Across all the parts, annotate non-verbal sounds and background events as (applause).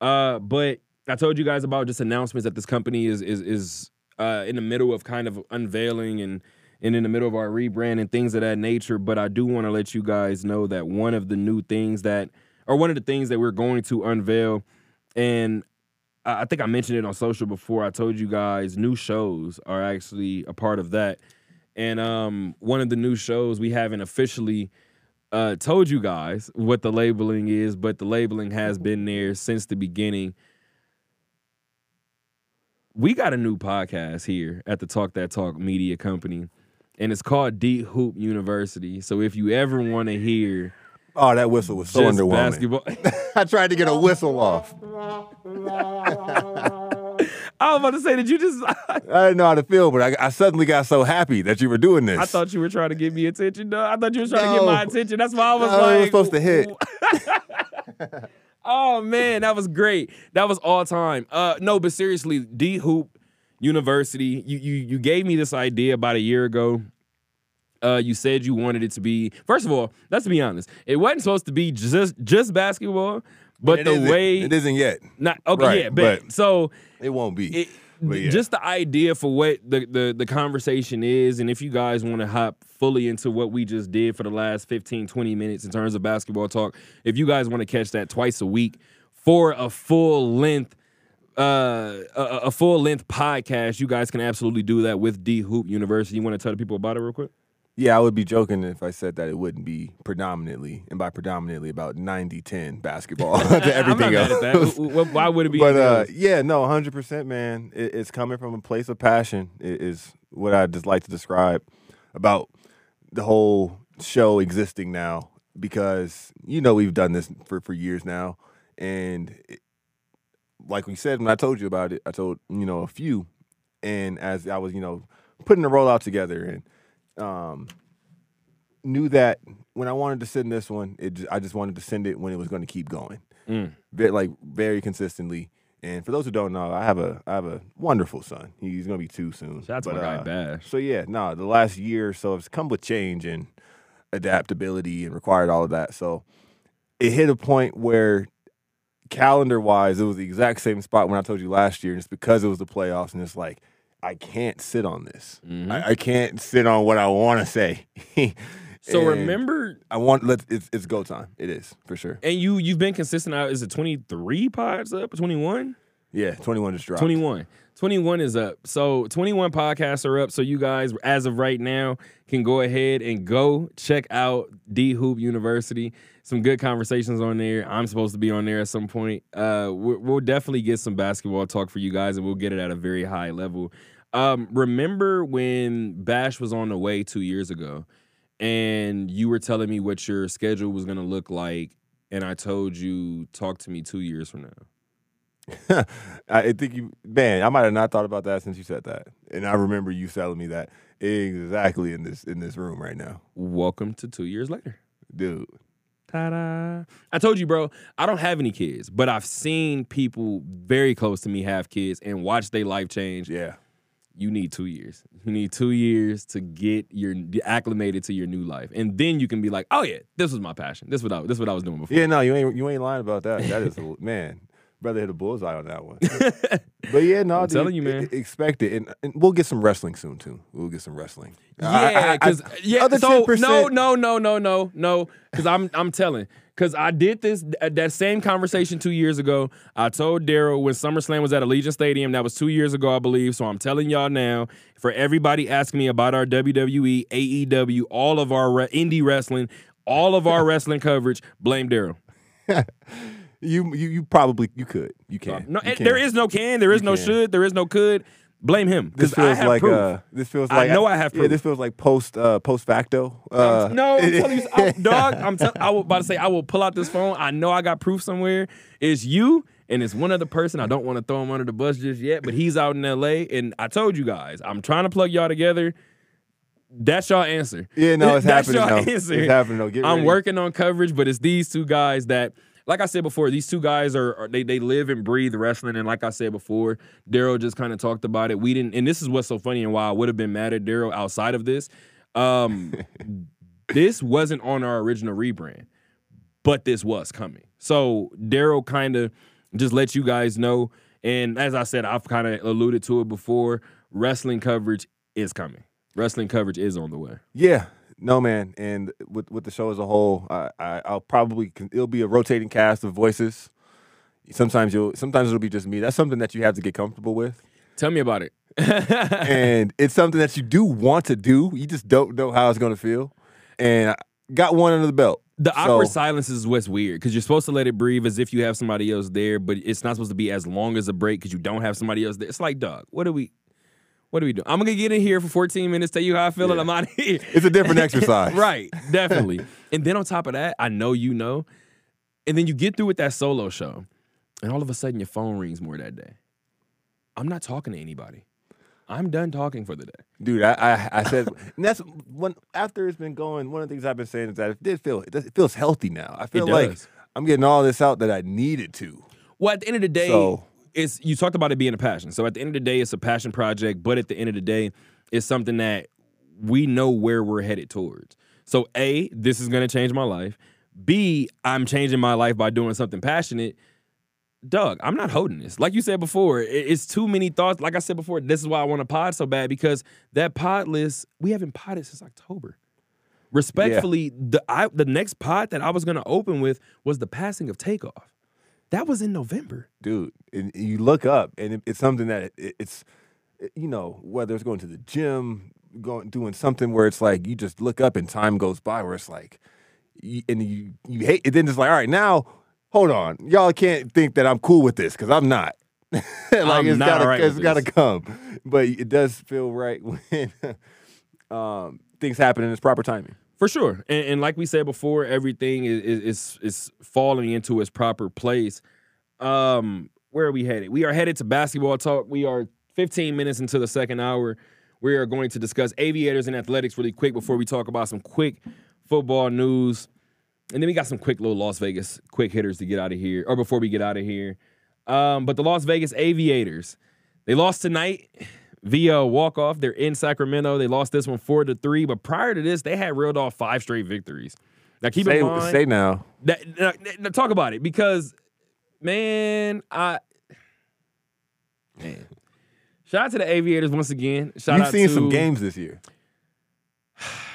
Uh, but I told you guys about just announcements that this company is is is uh, in the middle of kind of unveiling and and in the middle of our rebrand and things of that nature. But I do want to let you guys know that one of the new things that, or one of the things that we're going to unveil, and I think I mentioned it on social before. I told you guys new shows are actually a part of that. And um, one of the new shows we haven't officially uh, told you guys what the labeling is, but the labeling has been there since the beginning. We got a new podcast here at the Talk That Talk Media Company, and it's called Deep Hoop University. So if you ever want to hear Oh, that whistle was so just underwhelming. basketball, (laughs) I tried to get a whistle off. (laughs) I was about to say that you just. (laughs) I didn't know how to feel, but I, I suddenly got so happy that you were doing this. I thought you were trying to get me attention. No, I thought you were trying to get my attention. That's why I was No, like, it was supposed to hit. (laughs) oh man, that was great. That was all time. Uh, no, but seriously, D Hoop University. You you you gave me this idea about a year ago. Uh, you said you wanted it to be. First of all, let's be honest. It wasn't supposed to be just just basketball, but the isn't- way it isn't yet. not okay. Right, yeah, but, but- so It won't be. it, yeah. just the idea for what the, the the conversation is and if you guys want to hop fully into what we just did for the last 15 20 minutes in terms of basketball talk if you guys want to catch that twice a week for a full length uh a, a full length podcast you guys can absolutely do that with d hoop university you want to tell the people about it real quick yeah, I would be joking if I said that it wouldn't be predominantly, and by predominantly about 90-10 basketball (laughs) (laughs) to everything else. mad at that. W- w- why would it be but uh, yeah, no, hundred percent, man. It, it's coming from a place of passion. It is what I just like to describe about the whole show existing now. Because you know we've done this for for years now, and it, like we said when I told you about it, I told you know a few, and as I was you know putting the rollout together and um knew that when I wanted to send this one, it just, I just wanted to send it when it was going to keep going Mm. very like very consistently. And for those who don't know, I have a I have a wonderful son. He's gonna be two soon. Shout out to But, my guy uh, bash So yeah, no, the last year or so has come with change and adaptability and required all of that. So it hit a point where calendar wise, it was the exact same spot when I told you last year. And it's because it was the playoffs, and it's like I can't sit on this. Mhm. I, I can't sit on what I want to say. (laughs) so remember I want let it's it's go time. It is for sure. and you you've been consistent out is it 23 pods up 21 Yeah, twenty one just dropped. 21. 21 is up. So 21 podcasts are up. So you guys, as of right now, can go ahead and go check out D Hoop University. Some good conversations on there. I'm supposed to be on there at some point. Uh, we'll definitely get some basketball talk for you guys, and we'll get it at a very high level. Um, remember when Bash was on the way two years ago, and you were telling me what your schedule was going to look like, and I told you talk to me two years from now. (laughs) I think you, man, I might have not thought about that since you said that, and I remember you telling me that exactly in this in this room right now, Welcome to two years later. dude. Ta-da. I told you, bro, I don't have any kids, but I've seen people very close to me have kids and watch their life change. Yeah, You need two years. You need two years to get your acclimated to your new life. And then you can be like, oh yeah, this was my passion. This is what I this is what I was doing before. yeah. No, you ain't you ain't lying about that. That is (laughs) man. Brother hit a bullseye on that one. (laughs) But yeah, no, I'm dude, telling you, man. expect it, and, and we'll get some wrestling soon too. We'll get some wrestling. Yeah, because yeah. other So 10%, no, no, no, no, no, no. Because I'm I'm telling. Because I did this that same conversation two years ago. I told Daryl when SummerSlam was at Allegiant Stadium. That was two years ago, I believe. So I'm telling y'all now. For everybody asking me about our WWE, AEW, all of our re- indie wrestling, all of our (laughs) wrestling coverage, blame Daryl. (laughs) You you you probably you could you can. No, You can. there is no can, there is You no can. should, there is no could. Blame him This because I feels have like proof. uh, this feels like I know I have Yeah, proof. this feels like post uh, post facto. Uh, no, I'm telling you, I, (laughs) dog. I'm tell, I was about to say I will pull out this phone. I know I got proof somewhere. It's you and it's one other person. I don't want to throw him under the bus just yet, but he's out in L.A. And I told you guys, I'm trying to plug y'all together. That's y'all answer. Yeah, no, (laughs) it's That's happening. y'all though. answer. It's happening. though. Get I'm ready. working on coverage, but it's these two guys that, like I said before, these two guys are, are they they live and breathe wrestling. And like I said before, Daryl just kind of talked about it. We didn't, and this is what's so funny and why I would have been mad at Daryl outside of this. Um, (laughs) this wasn't on our original rebrand, but this was coming. So Daryl kind of just let you guys know. And as I said, I've kind of alluded to it before. Wrestling coverage is coming. Wrestling coverage is on the way. Yeah, no man, and with with the show as a whole, I, I I'll probably it'll be a rotating cast of voices. Sometimes you'll sometimes it'll be just me. That's something that you have to get comfortable with. Tell me about it. (laughs) and it's something that you do want to do. You just don't know how it's going to feel. And I got one under the belt. The awkward so, silence is what's weird because you're supposed to let it breathe as if you have somebody else there, but it's not supposed to be as long as a break because you don't have somebody else there. It's like, dog, what are we? What are we doing? I'm gonna get in here for 14 minutes, tell you how I feel, yeah. and I'm out of here. (laughs) It's a different (laughs) exercise, right? Definitely. (laughs) and then on top of that, I know you know, and then you get through with that solo show, and all of a sudden your phone rings more that day. I'm not talking to anybody. I'm done talking for the day. Dude, I I, I said that's when after it's been going. One of the things I've been saying is that it did feel it feels healthy now. I feel like I'm getting all this out that I needed to. Well, at the end of the day, so, it's you talked about it being a passion. So at the end of the day, it's a passion project. But at the end of the day, it's something that we know where we're headed towards. So a, this is going to change my life. B, I'm changing my life by doing something passionate. Doug, I'm not holding this. Like you said before, it's too many thoughts. Like I said before, this is why I want to pod so bad because that pod list, we haven't podded since October. Respectfully, yeah. the I, the next pod that I was going to open with was the passing of Takeoff. That was in November, dude. And you look up, and it's something that it's, you know, whether it's going to the gym, going doing something where it's like you just look up and time goes by, where it's like, and you you hate it. Then it's like, all right, now hold on, y'all can't think that I'm cool with this because I'm not. (laughs) like I'm it's not gotta, right it's gotta come, but it does feel right (laughs) when um, things happen in its proper timing. For sure, and, and, like we said before, everything is, is is falling into its proper place. Um, where are we headed? We are headed to basketball talk. We are 15 minutes into the second hour. We are going to discuss aviators and athletics really quick before we talk about some quick football news. And then we got some quick little Las Vegas quick hitters to get out of here, or before we get out of here. Um, but the Las Vegas Aviators, they lost tonight via walk off. They're in Sacramento. They lost this one four to three. But prior to this, they had reeled off five straight victories. Now keep say, in mind. Say now. That, now, now talk about it because, man, I man. Shout out to the Aviators once again. Shout You've out seen to, some games this year. (sighs) (sighs) (sighs)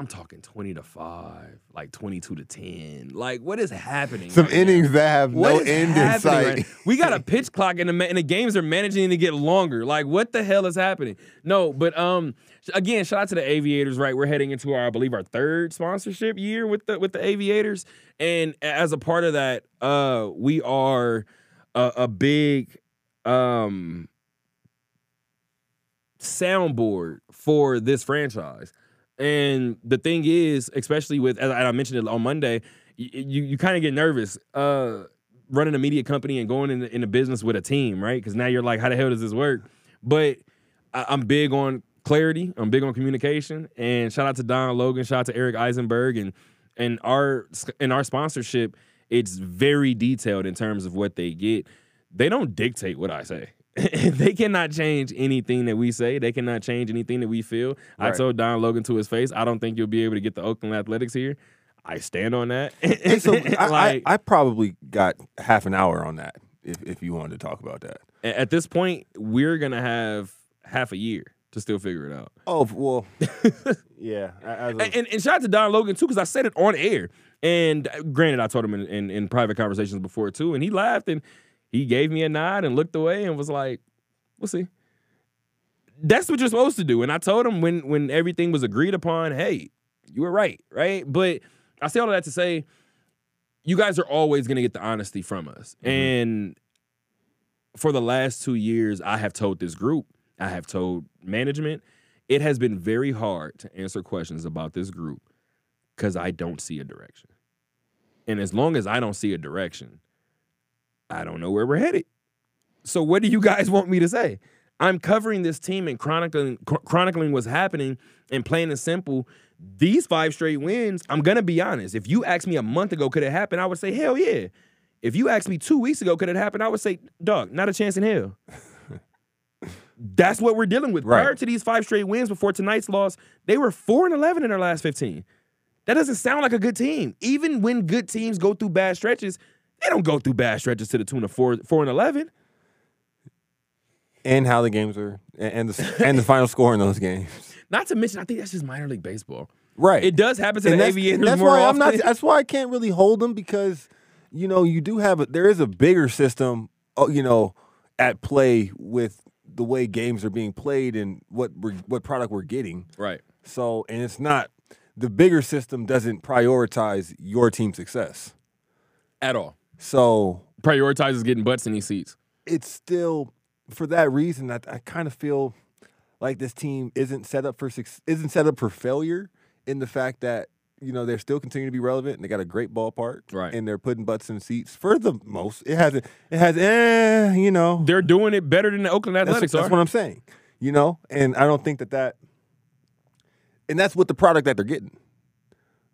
I'm talking 20 to 5, like 22 to 10. Like, what is happening? Some right innings now? that have what no end in sight. Right we got a (laughs) pitch clock and the, and the games are managing to get longer. Like, what the hell is happening? No, but um, again, shout out to the Aviators, right? We're heading into our, I believe, our third sponsorship year with the with the Aviators. And as a part of that, uh, we are a, a big um soundboard for this franchise. And the thing is, especially with as I mentioned it on Monday, you you kind of get nervous uh, running a media company and going in in a business with a team, right? Because now you're like, how the hell does this work? But I, I'm big on clarity. I'm big on communication. And shout out to Don Logan. Shout out to Eric Eisenberg and and our in our sponsorship. It's very detailed in terms of what they get. They don't dictate what I say. (laughs) they cannot change anything that we say. They cannot change anything that we feel. Right. I told Don Logan to his face, I don't think you'll be able to get the Oakland Athletics here. I stand on that. so (laughs) like, I, I, probably got half an hour on that if, if you wanted to talk about that. At this point, we're gonna have half a year to still figure it out. Oh well, (laughs) yeah. and, and, and, shout out to Don Logan too, because I said it on air. And uh, granted, I told him in, in, in private conversations before too, and he laughed and he gave me a nod and looked away and was like, "We'll see." That's what you're supposed to do. And I told him when when everything was agreed upon, hey, you were right, right? But I say all of that to say, you guys are always to get the honesty from us. Mm-hmm. And for the last two years, I have told this group, I have told management, it has been very hard to answer questions about this group because I don't see a direction. And as long as I don't see a direction, I don't know where we're headed. So what do you guys want me to say? I'm covering this team and chronicling chronicling what's happening and plain and simple. These five straight wins, I'm gonna be honest. If you asked me a month ago, could it happen? I would say, hell yeah. If you asked me two weeks ago, could it happen? I would say, dog, not a chance in hell. (laughs) That's what we're dealing with. Right. Prior to these five straight wins before tonight's loss, they were four and eleven in their last 15. That doesn't sound like a good team. Even when good teams go through bad stretches, They don't go through bad stretches to the tune of four, four and eleven. and how the games are and the and the final score in those games. (laughs) Not to mention, I think that's just minor league baseball. Right. It does happen to and the that's, Aviators that's more why often. I'm not. That's why I can't really hold them because you know you do have a there is a bigger system, uh, you know, at play with the way games are being played and what we're, what product we're getting. right. So and it's not the bigger system doesn't prioritize your team success. At all. So Prioritizes getting butts in these seats. it's still for that reason that I kind of feel like this team isn't set up for isn't set up for failure in the fact that you know they're still continuing to be relevant and they got a great ballpark Right. and they're putting butts in seats for the most it has it has eh you know They're doing it better than the Oakland that's, Athletics that's are. what I'm saying you know and I don't think that that and that's what the product that they're getting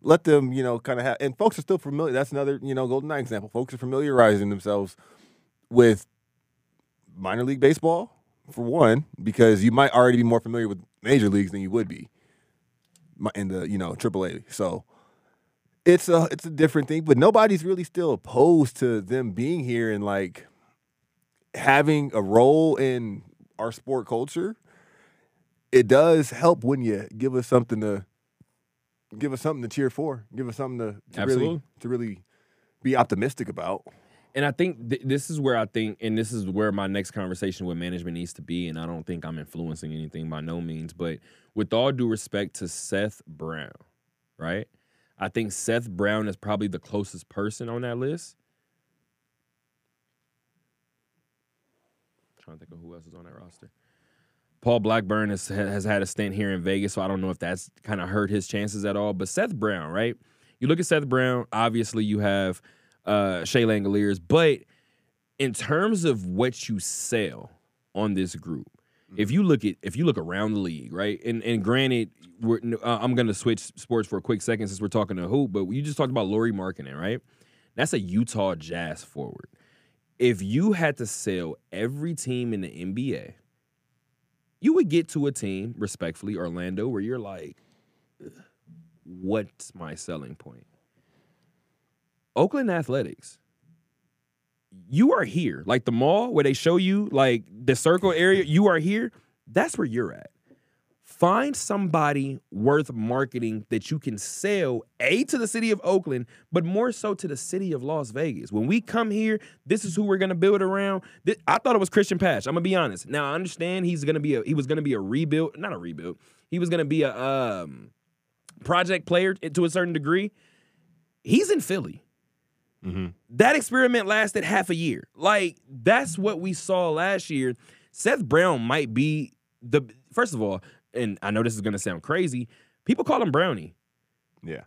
let them you know kind of have and folks are still familiar that's another you know golden Knight example folks are familiarizing themselves with minor league baseball for one because you might already be more familiar with major leagues than you would be in the you know AAA. So it's a it's a different thing, but nobody's really still opposed to them being here and like having a role in our sport culture. It does help when you give us something to give us something to cheer for, give us something to, to really to really be optimistic about. And I think th- this is where I think, and this is where my next conversation with management needs to be. And I don't think I'm influencing anything by no means, but with all due respect to Seth Brown, right? I think Seth Brown is probably the closest person on that list. trying to think of who else is on that roster. Paul Blackburn has, has had a stint here in Vegas, so I don't know if that's kind of hurt his chances at all. But Seth Brown, right? You look at Seth Brown, obviously you have uh, Shea Langeliers, but in terms of what you sell on this group, if you look at if you look around the league, right? And and granted, we're, uh, I'm going to switch sports for a quick second since we're talking to hoop, but you just talked about Lauri Markkanen, right? That's a Utah Jazz forward. If you had to sell every team in the NBA, you would get to a team, respectfully, Orlando, where you're like, what's my selling point? Oakland Athletics, you are here. Like the mall where they show you like the circle area, you are here. That's where you're at. Find somebody worth marketing that you can sell A to the city of Oakland, but more so to the city of Las Vegas. When we come here, this is who we're gonna build around. Thi- I thought it was Christian Patch. I'm gonna be honest. Now I understand he's gonna be a he was gonna be a rebuild, not a rebuild. He was gonna be a um project player to a certain degree. He's in Philly. That experiment lasted half a year. Like that's what we saw last year. Seth Brown might be the first of all, and I know this is gonna sound crazy. People call him Brownie. Yeah.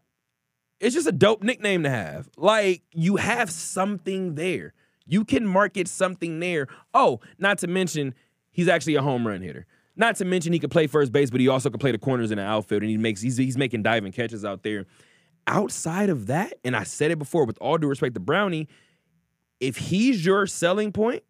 It's just a dope nickname to have. Like you have something there. You can market something there. Oh, not to mention he's actually a home run hitter. Not to mention he could play first base, but he also could play the corners in the outfield, and he makes he's, he's making diving catches out there. Outside of that, and I said it before, with all due respect to Brownie, if he's your selling point,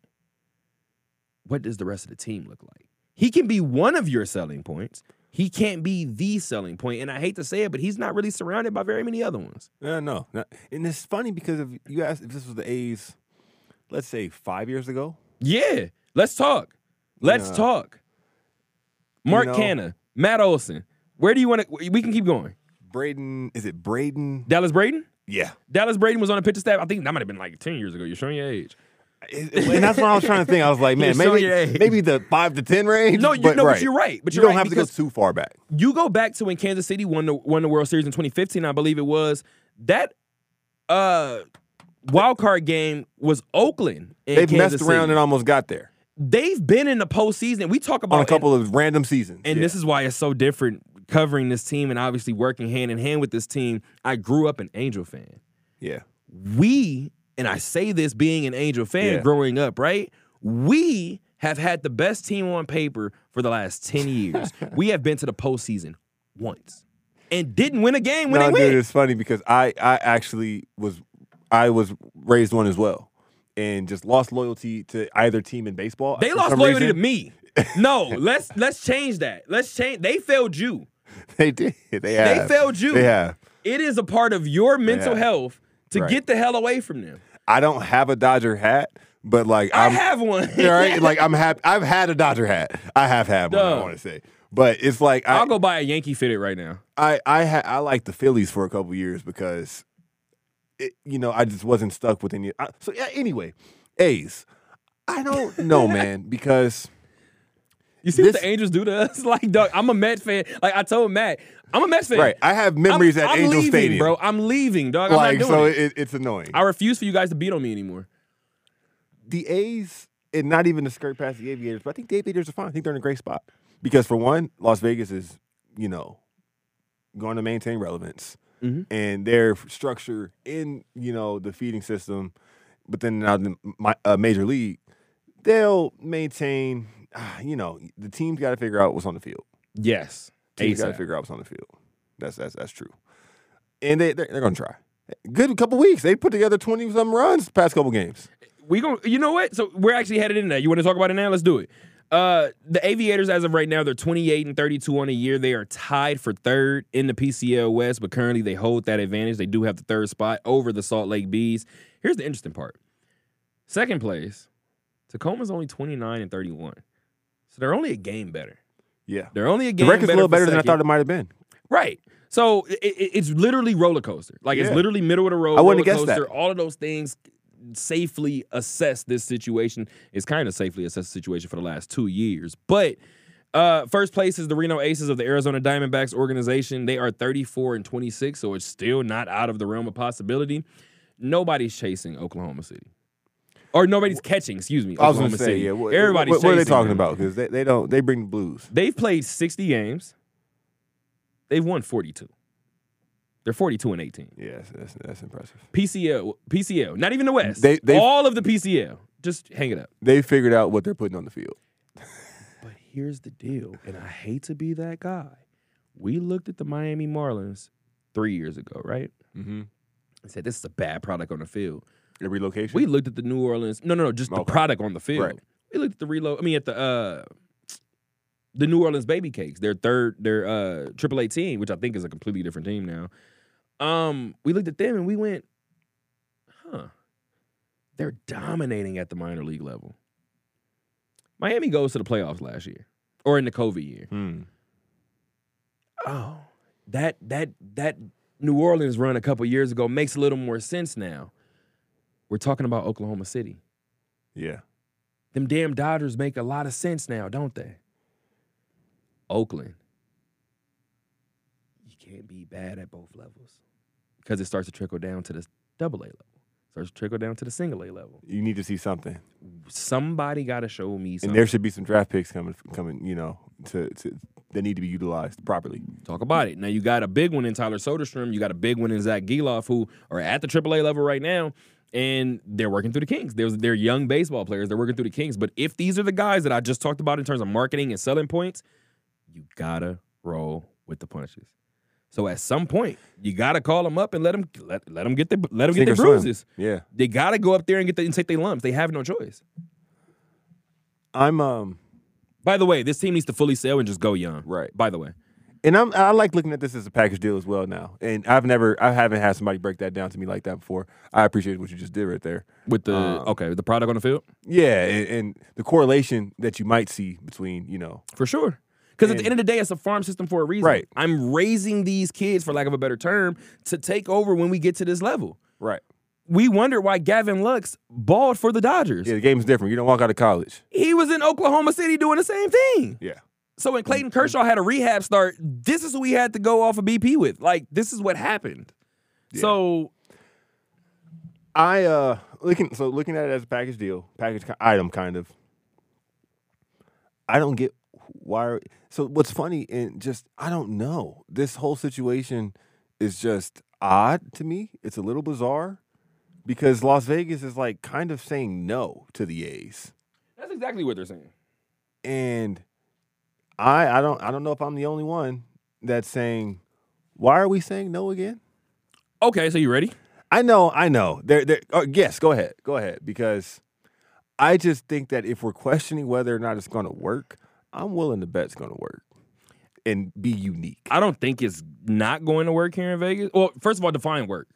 what does the rest of the team look like? He can be one of your selling points. He can't be the selling point, and I hate to say it, but he's not really surrounded by very many other ones. Yeah, no. And it's funny because if you asked if this was the A's, let's say five years ago, Yeah, let's talk. Let's Yeah. talk. Mark know- Canha, Matt Olson. Where do you want to? We can keep going. Braden, is it Braden? Dallas Braden. Yeah. Dallas Braden was on a pitcher staff. I think that might have been like ten years ago. You're showing your age. And that's what I was trying to think. I was like, man, (laughs) maybe maybe the five to ten range. No, you but know, right. but you're right. But you don't right, have to go too far back. you go back to when Kansas City won the won the World Series in 2015, I believe it was. That uh wild card game was Oakland. in They've Kansas messed around City. and almost got there They've been in the postseason. We talk about on a couple of random seasons. and Yeah. this is why it's so different covering this team and obviously working hand in hand with this team. I grew up an Angel fan. yeah, We, and I say this being an Angel fan Yeah. growing up, right? We have had the best team on paper for the last 10 years. (laughs) we have been to the postseason once and didn't win a game when no, they dude, win. it's funny because I I actually was I was raised one as well, and just lost loyalty to either team in baseball. They lost loyalty reason. to me. (laughs) No, let's let's change that. Let's change. They failed you. They did. They have. failed you. They have. It is a part of your mental health to Right. get the hell away from them. I don't have a Dodger hat, but like I I'm have one. (laughs) all right. Like I'm (laughs) happy. I've had a Dodger hat. I have had one. I Duh. want to say, but it's like I I'll go buy a Yankee fitted right now. I I ha- I like the Phillies for a couple years because, it, you know, I just wasn't stuck with any. I, so yeah. Anyway, A's. I don't know, (laughs) man, because You see This- what the Angels do to us? (laughs) Like, dog, I'm a Met fan. Like I told Matt, I'm a Mets fan. right, I have memories I'm, at I'm Angel leaving, Stadium, bro. I'm leaving, dog. Like I'm not so, it. it, it's annoying. I refuse for you guys to beat on me anymore. the A's, and not even to skirt past the Aviators, but I think the Aviators are fine. I think they're in a great spot because for one, Las Vegas is you know going to maintain relevance, Mhm. and their structure in you know the feeding system, but then now the my, uh, major league, they'll maintain. (sighs) You know, the team's got to figure out what's on the field. Yes. Team's got to figure out what's on the field. That's that's that's true, and they they're, they're going to try. Good couple weeks. They put together twenty some runs the past couple games. We going you know what? So we're actually headed in that. You want to talk about it now? Let's do it. Uh, the Aviators, as of right now, they're 28 and 32 on a year. They are tied for third in the PCL West, but currently they hold that advantage. They do have the third spot over the Salt Lake Bees. Here's the interesting part: second place, Tacoma's only 29 and 31, so they're only a game better. Yeah. They're only a game The record's a little better than I thought it might have been. Right. So it, it- it's literally roller coaster. Like it's literally middle of the road. I wouldn't roller have guessed. All of those things safely assess this situation. It's kind of safely assessed the situation for the last two years. But uh, first place is the Reno Aces of the Arizona Diamondbacks organization. They are 34 and 26, so it's still not out of the realm of possibility. Nobody's chasing Oklahoma City. Or nobody's catching, excuse me. I was going to say, City. yeah. What, Everybody's what, what are they talking them. about? Because they, they don't they bring the blues. They've played 60 games. They've won 42. They're 42 and 18. Yeah, that's, that's, that's impressive. PCL, PCL, not even the West. They- they- all of the PCL. Just hang it up. They figured out what they're putting on the field. (laughs) But here's the deal, and I hate to be that guy. We looked at the Miami Marlins three years ago, right? Mm-hmm. And said this is a bad product on the field. The relocation. We looked at the New Orleans. No, no, no, just the product on the field. Right. We looked at the reload. I mean, at the uh, the New Orleans Baby Cakes, their third, their uh AAA team, which I think is a completely different team now. Um, we looked at them and we went, huh? They're dominating at the minor league level. Miami goes to the playoffs last year, or in the COVID year. Hmm. Oh, that that that New Orleans run a couple years ago makes a little more sense now. We're talking about Oklahoma City. Yeah. Them damn Dodgers make a lot of sense now, don't they? Oakland. You can't be bad at both levels because it starts to trickle down to the double A level. Starts to trickle down to the single A level. You need to see something, Somebody got to show me something. and there should be some draft picks coming. Coming, you know, to, to that need to be utilized properly. Talk about it. Now you got a big one in Tyler Soderstrom. You got a big one in Zack Gelof, who are at the AAA level right now, and they're working through the Kings. There's they're young baseball players. They're working through the Kings. But if these are the guys that I just talked about in terms of marketing and selling points, you gotta roll with the punches. So at some point, you gotta call them up and let them let, let them get the let them get their or swim. bruises. Yeah. They gotta go up there and get the, and take their lumps. They have no choice. I'm um By the way, this team needs to fully sell and just go young. Right. By the way, and I'm I like looking at this as a package deal as well now. And I've never I haven't had somebody break that down to me like that before. I appreciate what you just did right there. with the Um, okay, the product on the field. Yeah, and, and the correlation that you might see between you know For sure. Because at the end of the day, it's a farm system for a reason. Right. I'm raising these kids, for lack of a better term, to take over when we get to this level. right. We wonder why Gavin Lux balled for the Dodgers. Yeah, the game's different. You don't walk out of college. He was in Oklahoma City doing the same thing. Yeah. So when Clayton Kershaw had a rehab start, this is who we had to go off of BP with. Like, this is what happened. So I uh looking so looking at it as a package deal, package item kind of. I don't get why. Are, so what's funny and just I don't know. This whole situation is just odd to me. It's a little bizarre because Las Vegas is like kind of saying no to the A's, that's exactly what they're saying. and I I don't I don't know if I'm the only one that's saying why are we saying no again. Okay, so you ready? I know, I know. There, there. Oh, yes, go ahead, go ahead. Because I just think that if we're questioning whether or not it's going to work, I'm willing to bet it's going to work and be unique. I don't think it's not going to work here in Vegas. Well, first of all, define work.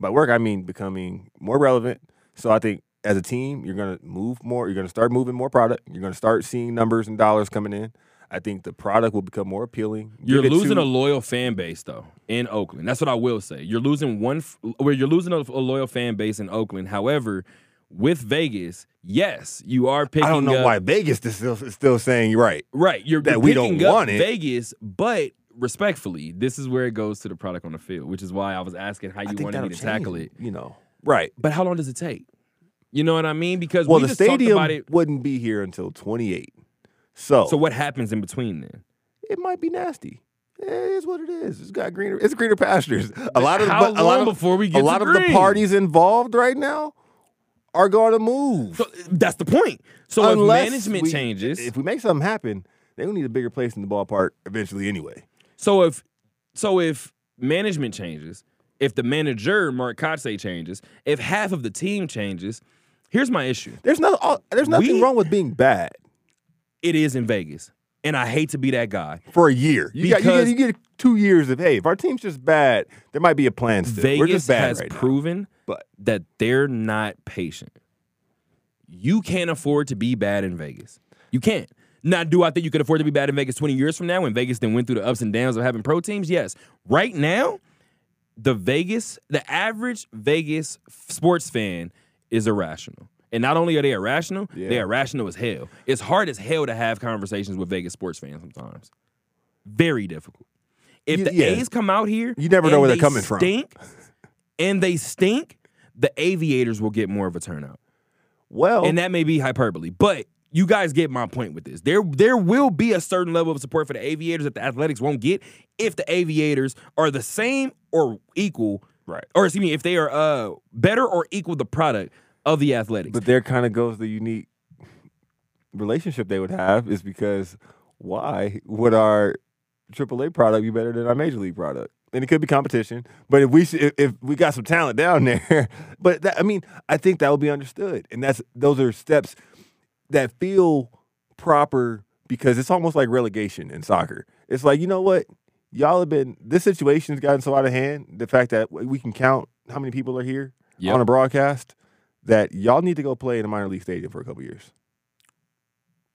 by work I mean becoming more relevant. So I think as a team, you're gonna move more. You're gonna start moving more product. You're gonna start seeing numbers and dollars coming in. I think the product will become more appealing. You're losing to- a loyal fan base though in Oakland. That's what I will say. You're losing one f- where you're losing a, a loyal fan base in Oakland. However, with Vegas, yes, you are picking. I don't know up, why Vegas is still is still saying you're right. Right, you're that you're we don't up want it. Vegas, but respectfully, this is where it goes to the product on the field, which is why I was asking how you wanted me to tackle it. You know, right? But how long does it take? You know what I mean? Because Well, we the just stadium wouldn't be here until 28. So, So what happens in between then? it might be nasty. It is what it is. It's got greener. It's greener pastures. A lot of the, How a lot of, before we get a lot of the parties involved right now are going to move. So that's the point. So Unless if management we- changes, If we make something happen, they will need a bigger place in the ballpark eventually anyway. So if so if management changes, if the manager Mark Kotsay changes, if half of the team changes, here's my issue. There's no all- there's nothing We- wrong with being bad It is in Vegas. And I hate to be that guy. for a year. You, got, you, get, you get two years of hey, if our team's just bad, there might be a plan still. We're Vegas just bad has right now. proven But that they're not patient. You can't afford to be bad in Vegas. You can't. Now, do I think you could afford to be bad in Vegas 20 years from now when Vegas then went through the ups and downs of having pro teams? Yes. Right now, the Vegas, the average Vegas sports fan is irrational. And not only are they irrational, Yeah. they're irrational as hell. It's hard as hell to have conversations with Vegas sports fans sometimes. Very difficult. If the yeah. A's come out here, You never know where they're they coming from. stink, and they stink, the aviators will get more of a turnout. well, And that may be hyperbole, but you guys get my point with this. There there will be a certain level of support for the aviators that the athletics won't get if the aviators are the same or equal, right. or excuse me, if they are uh better or equal the product of the athletics. But there kind of goes the unique relationship they would have is because why would our AAA product be better than our major league product? And it could be competition, but if we if, if we got some talent down (laughs) there, but that, I mean, I think that would be understood, and that's those are steps that feel proper because it's almost like relegation in soccer. It's like you know what, y'all have been this situation's gotten so out of hand. The fact that we can count how many people are here Yep. on a broadcast that y'all need to go play in a minor league stadium for a couple years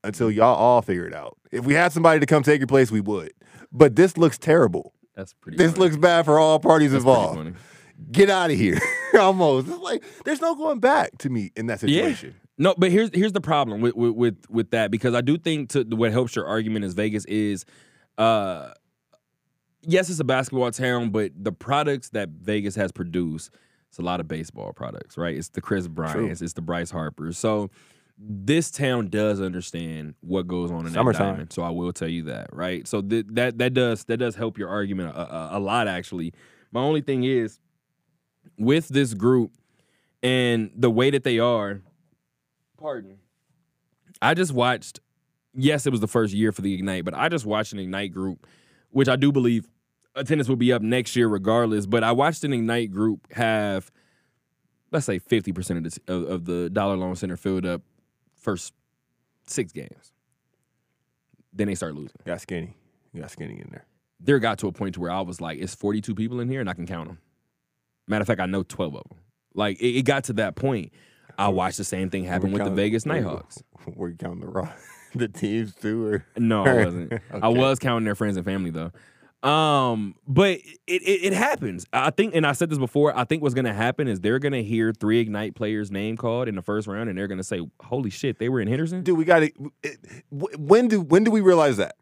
until y'all all figure it out. If we had somebody to come take your place, we would. But this looks terrible. That's pretty. This funny. looks bad for all parties That's involved. Get out of here. (laughs) Almost. It's like there's no going back to me in that Yeah. situation. No, but here's here's the problem with with with, with that because I do think to what helps your argument is Vegas is, uh, yes, it's a basketball town, but the products that Vegas has produced, it's a lot of baseball products, right? It's the Kris Bryants, it's the Bryce Harpers. So this town does understand what goes on in that Summertime. diamond. So I will tell you that, right? So th- that that does that does help your argument a, a, a lot actually. My only thing is with this group and the way that they are. Pardon. I just watched. Yes, it was the first year for the Ignite, but I just watched an Ignite group, which I do believe attendance will be up next year regardless. But I watched an Ignite group have, let's say, fifty percent of the of, of the Dollar Loan Center filled up first six games. Then they start losing. Got skinny. You got skinny in there. There got to a point to where I was like, "It's forty-two people in here, and I can count them." Matter of fact, I know twelve of them. Like it, it got to that point. I watched the same thing happen with the Vegas Knight Hawks. (laughs) Were you counting the raw (laughs) the teams too or No, I wasn't. (laughs) I was counting their friends and family though. Um, but it, it it happens. I think, and I said this before. I think what's gonna happen is they're gonna hear three Ignite players' name called in the first round, and they're gonna say, "Holy shit, they were in Henderson." Dude, we got to when do when do we realize that?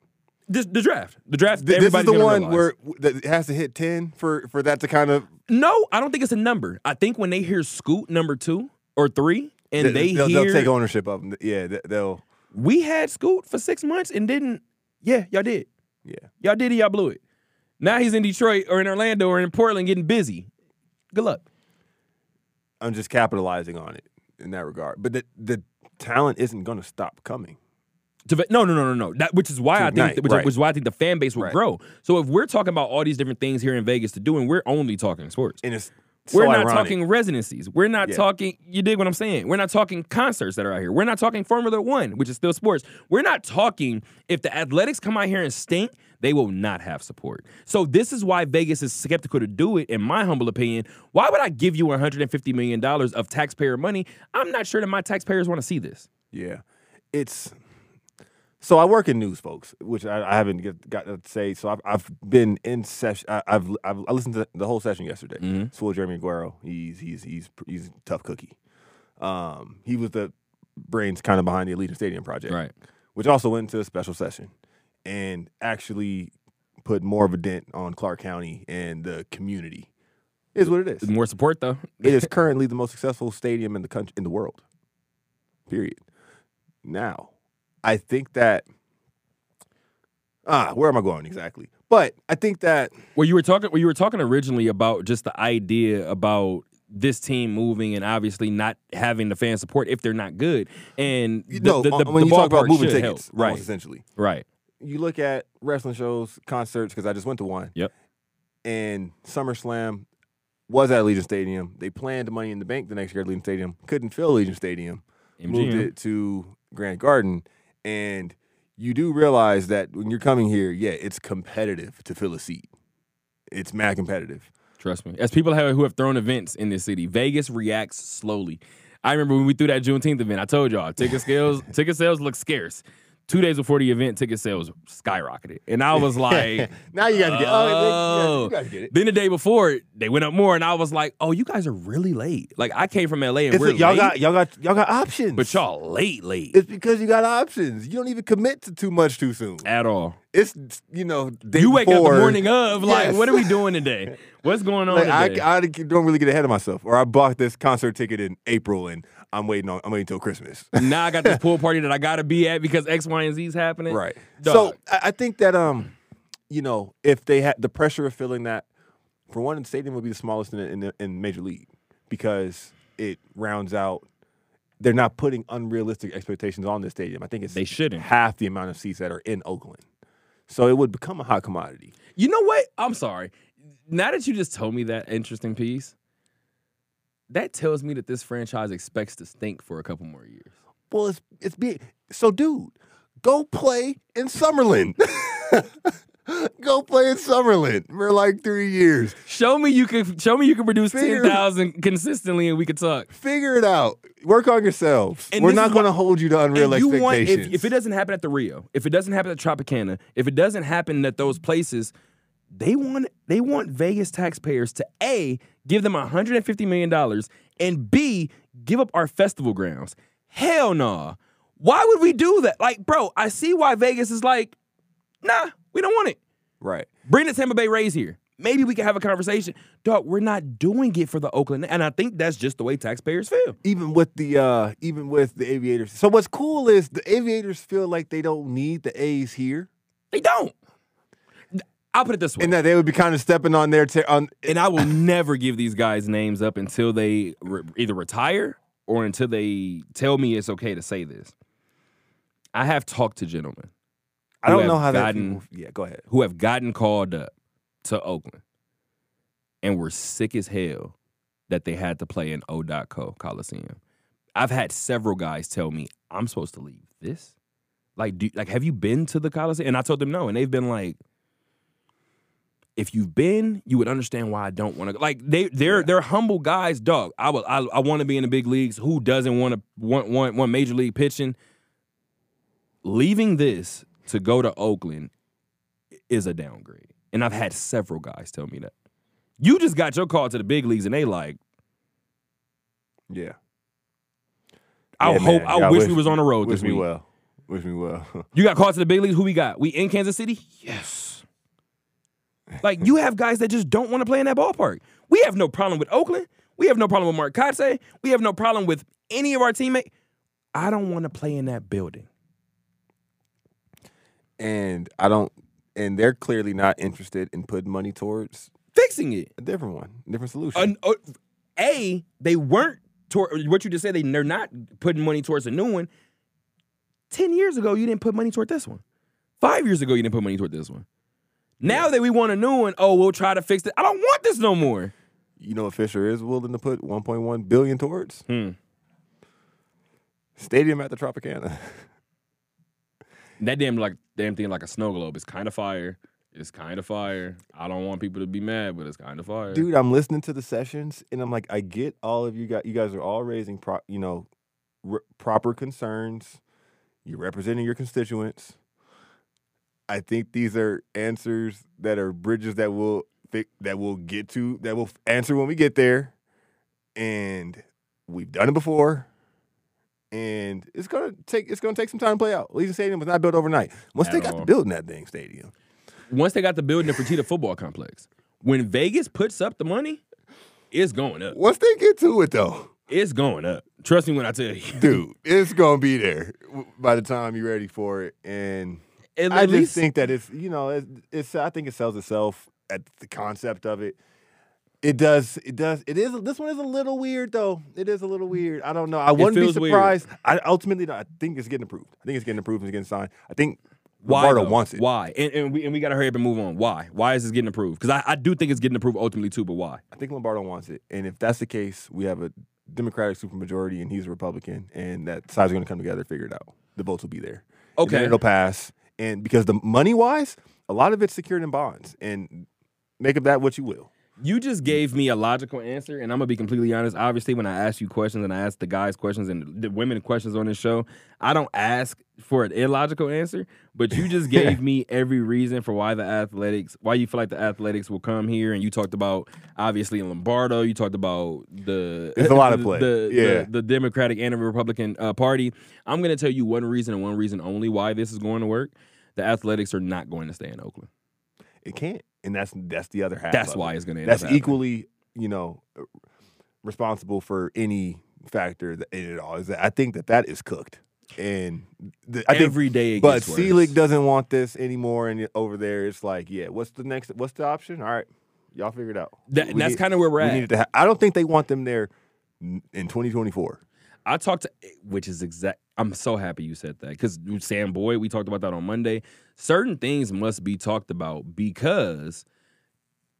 This, the draft, the draft. Th- This is the one realize. where that it has to hit 10 for for that to kind of no, I don't think it's a number. I think when they hear Scoot number two or three, and they they'll, hear they'll take ownership of them. Yeah, they- they'll we had Scoot for six months and didn't. Yeah, y'all did. yeah. Y'all did it. Y'all blew it. Now he's in Detroit or in Orlando or in Portland getting busy. Good luck. I'm just capitalizing on it in that regard. But the the talent isn't going to stop coming. To, no, no, no, no, no. That, which is why To I think, which, right. which is why I think the fan base will Right. grow. So if we're talking about all these different things here in Vegas to do, and we're only talking sports, And it's we're not ironic. talking residencies. We're not Yeah. talking. You dig what I'm saying? We're not talking concerts that are out here. We're not talking Formula One, which is still sports. We're not talking if the Athletics come out here and stink. They will not have support. So this is why Vegas is skeptical to do it. In my humble opinion, why would I give you 150 million dollars of taxpayer money? I'm not sure that my taxpayers want to see this. Yeah, it's so I work in news, folks, which I, I haven't get, got to say. So I've, I've been in session. I, I've, I've I listened to the whole session yesterday. Mhm. It's full Jeremy Aguero. He's he's he's he's a tough cookie. Um, he was the brains kind of behind the Allegiant Stadium project, Right. which also went into a special session and actually put more of a dent on Clark County and the community. Is what it is. More support though. it is (laughs) currently the most successful stadium in the country in the world. Period. Now, I think that ah, where am I going exactly? But I think that Well, you were talking. Well, you were talking originally about just the idea about this team moving and obviously not having the fan support if they're not good. And the, know the, the, when the you talk about moving tickets, help. right? essentially, Right. You look at wrestling shows, concerts because I just went to one. Yep. And SummerSlam was at Allegiant Stadium. They planned Money in the Bank the next year at Allegiant Stadium. Couldn't fill Allegiant Stadium. moved it to Grand Garden, and you do realize that when you're coming here, yeah, it's competitive to fill a seat. It's mad competitive. Trust me. As people have, who have thrown events in this city, Vegas reacts slowly. I remember when we threw that Juneteenth event. I told y'all ticket sales (laughs) ticket sales look scarce. Two days before the event, ticket sales skyrocketed, and I was (laughs) like, now you got to get. Oh, to get it. Then the day before, they went up more, and I was like, "Oh, you guys are really late." Like I came from LA and It's we're like y'all late, got y'all got y'all got options, but y'all late, late It's because you got options. You don't even commit to too much too soon. at all. It's you know day you wake up the morning of like, Yes. what are we doing (laughs) today? What's going on Like? I, I don't really get ahead of myself. Or I bought this concert ticket in April and I'm waiting on I'm waiting till Christmas. (laughs) now I got this pool party that I got to be at because X, Y, and Z is happening. Right. Dog. So I, I think that um, you know, if they had the pressure of filling that, for one, the stadium would be the smallest in in, the, in Major League because it rounds out. They're not putting unrealistic expectations on this stadium. I think it's They shouldn't. half the amount of seats that are in Oakland. So it would become a hot commodity. You know what? I'm sorry. Now that you just told me that interesting piece, that tells me that this franchise expects to stink for a couple more years. Well, it's it's being so, dude. Go play in Summerlin. (laughs) go play in Summerlin for like three years. Show me you can show me you can produce Figure- ten thousand consistently, and we could talk. Figure it out. Work on yourselves. And We're not going to hold you to unreal you want if, if it doesn't happen at the Rio, if it doesn't happen at Tropicana, if it doesn't happen at those places, they want they want Vegas taxpayers to a give them 150 million dollars and b give up our festival grounds. Hell no. Why would we do that? Like, bro, I see why Vegas is like, nah, we don't want it. right. Bring the Tampa Bay Rays here. Maybe we can have a conversation. Dog, we're not doing it for the Oakland. And I think that's just the way taxpayers feel. Even with the uh even with the aviators. So what's cool is the aviators feel like they don't need the A's here. They don't. I'll put it this way. And that they would be kind of stepping on their ter- on (laughs) and I will never give these guys names up until they re- either retire or until they tell me it's okay to say this. I have talked to gentlemen I don't know how that gotten- people- Yeah, go ahead. who have gotten called up to Oakland and were sick as hell that they had to play in O.Co Coliseum. I've had several guys tell me I'm supposed to leave this. Like, do like have you been to the Coliseum? And I told them no, and they've been like, if you've been, you would understand why I don't want to. Like they, they're they're humble guys, dog. I will, I, I want to be in the big leagues. Who doesn't want to want want want major league pitching? Leaving this to go to Oakland is a downgrade, and I've had several guys tell me that. You just got your call to the big leagues, and they like, Yeah. I Yeah, hope, man. I Yeah, wish, we was on the road Wish this me week. well. Wish me well. (laughs) You got called to the big leagues. Who we got? We in Kansas City? Yes. Like you have guys that just don't want to play in that ballpark. We have no problem with Oakland. We have no problem with Mark Kotsay. We have no problem with any of our teammates. I don't want to play in that building. and I don't and they're clearly not interested in putting money towards Fixing it. a different one, a different solution. Uh, a, they weren't toward what you just said. They they're not putting money towards a new one. Ten years ago, you didn't put money toward this one. Five years ago, you didn't put money toward this one. Now that we want a new one, oh, we'll try to fix it. I don't want this no more. you know what Fisher is willing to put 1.1 billion towards? Hmm. Stadium at the Tropicana. (laughs) That damn like damn thing like a snow globe It's kind of fire. It's kind of fire. I don't want people to be mad, but it's kind of fire. Dude, I'm listening to the sessions and I'm like, I get all of you guys. You guys are all raising, pro, you know, r- proper concerns. You're representing your constituents. I think these are answers that are bridges that will that we'll get to that will answer when we get there, and we've done it before. And it's gonna take it's gonna take some time to play out. Allegiant Stadium was not built overnight. Once At they got all. to building that thing stadium, Once they got the building the Fertitta football complex, when Vegas puts up the money, it's going up. once they get to it though, It's going up. Trust me when I tell you. dude, (laughs) it's gonna be there by the time you're ready for it. And At, I at just think that it's you know it's, it's I think it sells itself at the concept of it. It does. It does. It is. This one is a little weird though. It is a little mm. weird. I don't know. I wouldn't be feels weird. surprised. I ultimately, I think it's getting approved. I think it's getting approved and it's getting signed. I think why though? wants it. Why? And, and we and we gotta hurry up and move on. Why? Why is this getting approved? Because I, I do think it's getting approved ultimately too, but why? I think Lombardo wants it. And if that's the case, we have a Democratic supermajority and he's a Republican, and that sides are going to come together, figure it out. The votes will be there. And then Okay. it'll pass. And because the money wise, a lot of it's secured in bonds, and make of that what you will. You just gave me a logical answer, and I'm gonna be completely honest. Obviously, when I ask you questions and I ask the guys questions and the women questions on this show, I don't ask for an illogical answer. But you just (laughs) gave me every reason for why the athletics, why you feel like the athletics will come here. And you talked about obviously Lombardo. You talked about the There's a lot of play. The, Yeah. the, the Democratic and the Republican uh, Party. I'm gonna tell you one reason and one reason only why this is going to work. The athletics are not going to stay in Oakland. It can't, and that's that's the other half. That's why it. it's going to end That's equally, you know, responsible for any factor that- in it all. Is that I think that that is cooked, and the, I think Every day it But worse. Selig doesn't want this anymore, and over there it's like, yeah, what's the next? What's the option? All right, y'all figure it out. That- that's kind of where we're we at. needed to ha- I don't think they want them there in 2024. I talked to, which is exact. I'm so happy you said that because Sam Boyd, we talked about that on Monday. Certain things must be talked about because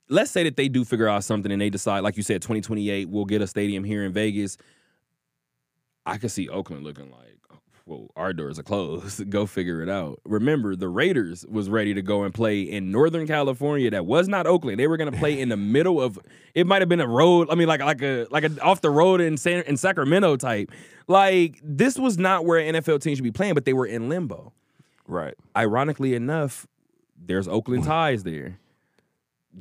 let's say that they do figure out something and they decide, like you said, 2028, we'll get a stadium here in Vegas. I could see Oakland looking like, well, our doors are closed. (laughs) go figure it out. Remember, the Raiders was ready to go and play in Northern California. That was not Oakland. They were going to play in the (laughs) middle of. It might have been a road. I mean, like like a like a off the road in San, in Sacramento type. Like this was not where an NFL team should be playing, but they were in limbo. Right. Ironically enough, there's Oakland mm. ties there.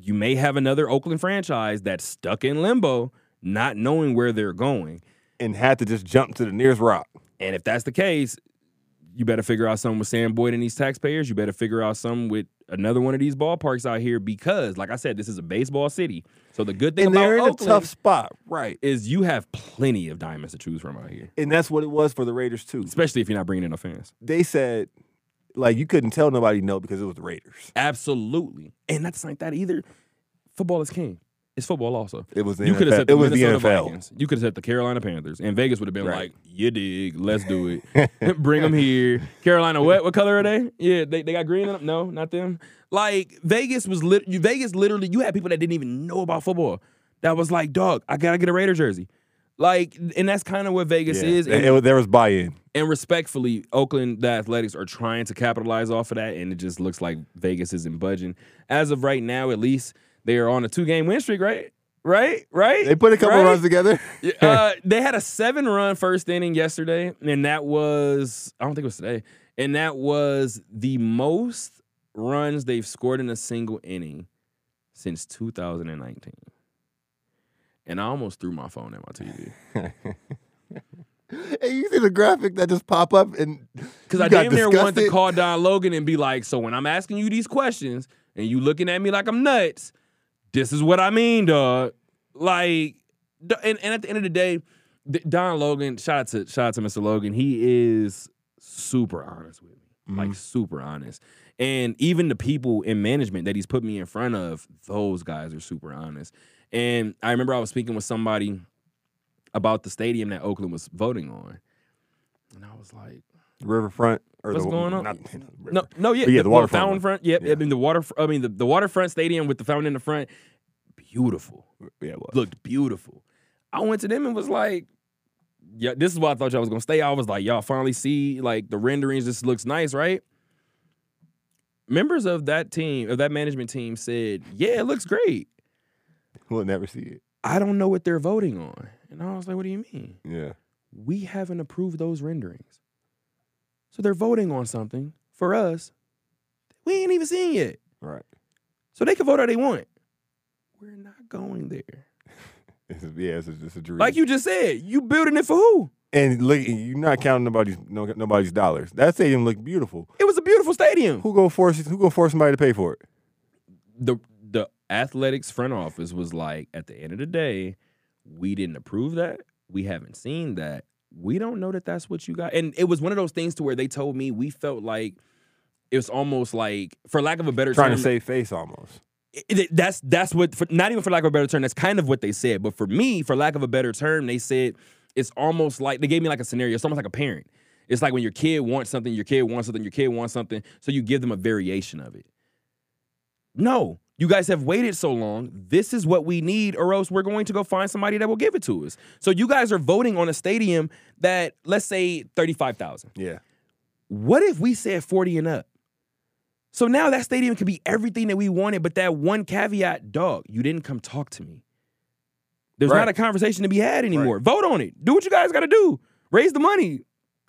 You may have another Oakland franchise that's stuck in limbo, not knowing where they're going. And had to just jump to the nearest rock. And if that's the case, you better figure out something with Sam Boyd and these taxpayers. You better figure out something with another one of these ballparks out here because, like I said, this is a baseball city. So the good thing And about they're in Oakland a tough spot. Right. is you have plenty of diamonds to choose from out here, And that's what it was for the Raiders too. especially if you're not bringing in no fans. They said, like, you couldn't tell nobody no because it was the Raiders. Absolutely, and that's like that either. Football is king. It's football also. It was the You could have NFL. said the it was the NFL. Vikings. You could have said the Carolina Panthers, and Vegas would have been Right. like, "You dig? Let's do it. (laughs) (laughs) Bring them here." Carolina, what? What color are they? Yeah, they, they got green in them. No, not them. Like Vegas was lit. Vegas literally. You had people that didn't even know about football. That was like, dog, I gotta get a Raider jersey. Like, and that's kind of what Vegas Yeah. is. And, it there was buy-in. and respectfully, Oakland, the Athletics are trying to capitalize off of that, and it just looks like Vegas isn't budging. As of right now, at least they are on a two-game win streak, right? Right? Right? They put a couple Right? runs together. (laughs) Uh, they had a seven run first inning yesterday, and that was I don't think it was today, and that was the most runs they've scored in a single inning since 2019. And I almost threw my phone at my TV and (laughs) you see the graphic that just pop up and because I damn near wanted to call Don Logan and be like, "So when I'm asking you these questions and you looking at me like I'm nuts, this is what I mean, dog." Like, and, and at the end of the day, Don Logan, shout out to shout out to Mr. Logan. He is super honest with me, mm-hmm. like super honest. And even the people in management that he's put me in front of, those guys are super honest. And I remember I was speaking with somebody about the stadium that Oakland was voting on, and I was like. Riverfront. Or What's the, going on? Not, No, no, yeah, yeah, the well, waterfront fountain front. Yep, Yeah. I mean the water. I mean the, the waterfront stadium with the fountain in the front, beautiful. Yeah. Looked beautiful. I went to them and was like, "Yeah, this is why I thought y'all was gonna stay." I was like, "Y'all finally see like the renderings. This looks nice, right?" members of that team, of that management team, said, "Yeah, it looks great." (laughs) We'll never see it. I don't know what they're voting on, and I was like, "What do you mean?" Yeah. We haven't approved those renderings, so they're voting on something for us. We ain't even seen yet, Right. so they can vote how they want. We're not going there. (laughs) It's, yeah, it's, it's a dream. Like you just said, you building it for who? and look, you're not counting nobody's no, nobody's dollars. That stadium looked beautiful. It was a beautiful stadium. Who gonna force who gonna force somebody to pay for it? the the athletics front office was like, at the end of the day, we didn't approve that. We haven't seen that. We don't know that that's what you got. And it was one of those things to where they told me we felt like it was almost like, for lack of a better Trying term, to save face almost. it- it- that's that's what for, not even for lack of a better term. That's kind of what they said. But for me, for lack of a better term, they said it's almost like they gave me like a scenario. It's almost like a parent. It's like when your kid wants something, your kid wants something, your kid wants something, so you give them a variation of it. No, you guys have waited so long. This is what we need, or else we're going to go find somebody that will give it to us. So you guys are voting on a stadium that, let's say, thirty-five thousand. Yeah. What if we said 40 and up? So now that stadium could be everything that we wanted, but that one caveat, dog, you didn't come talk to me. There's Right. not a conversation to be had anymore. Vote on it. Do what you guys got to do. Raise the money.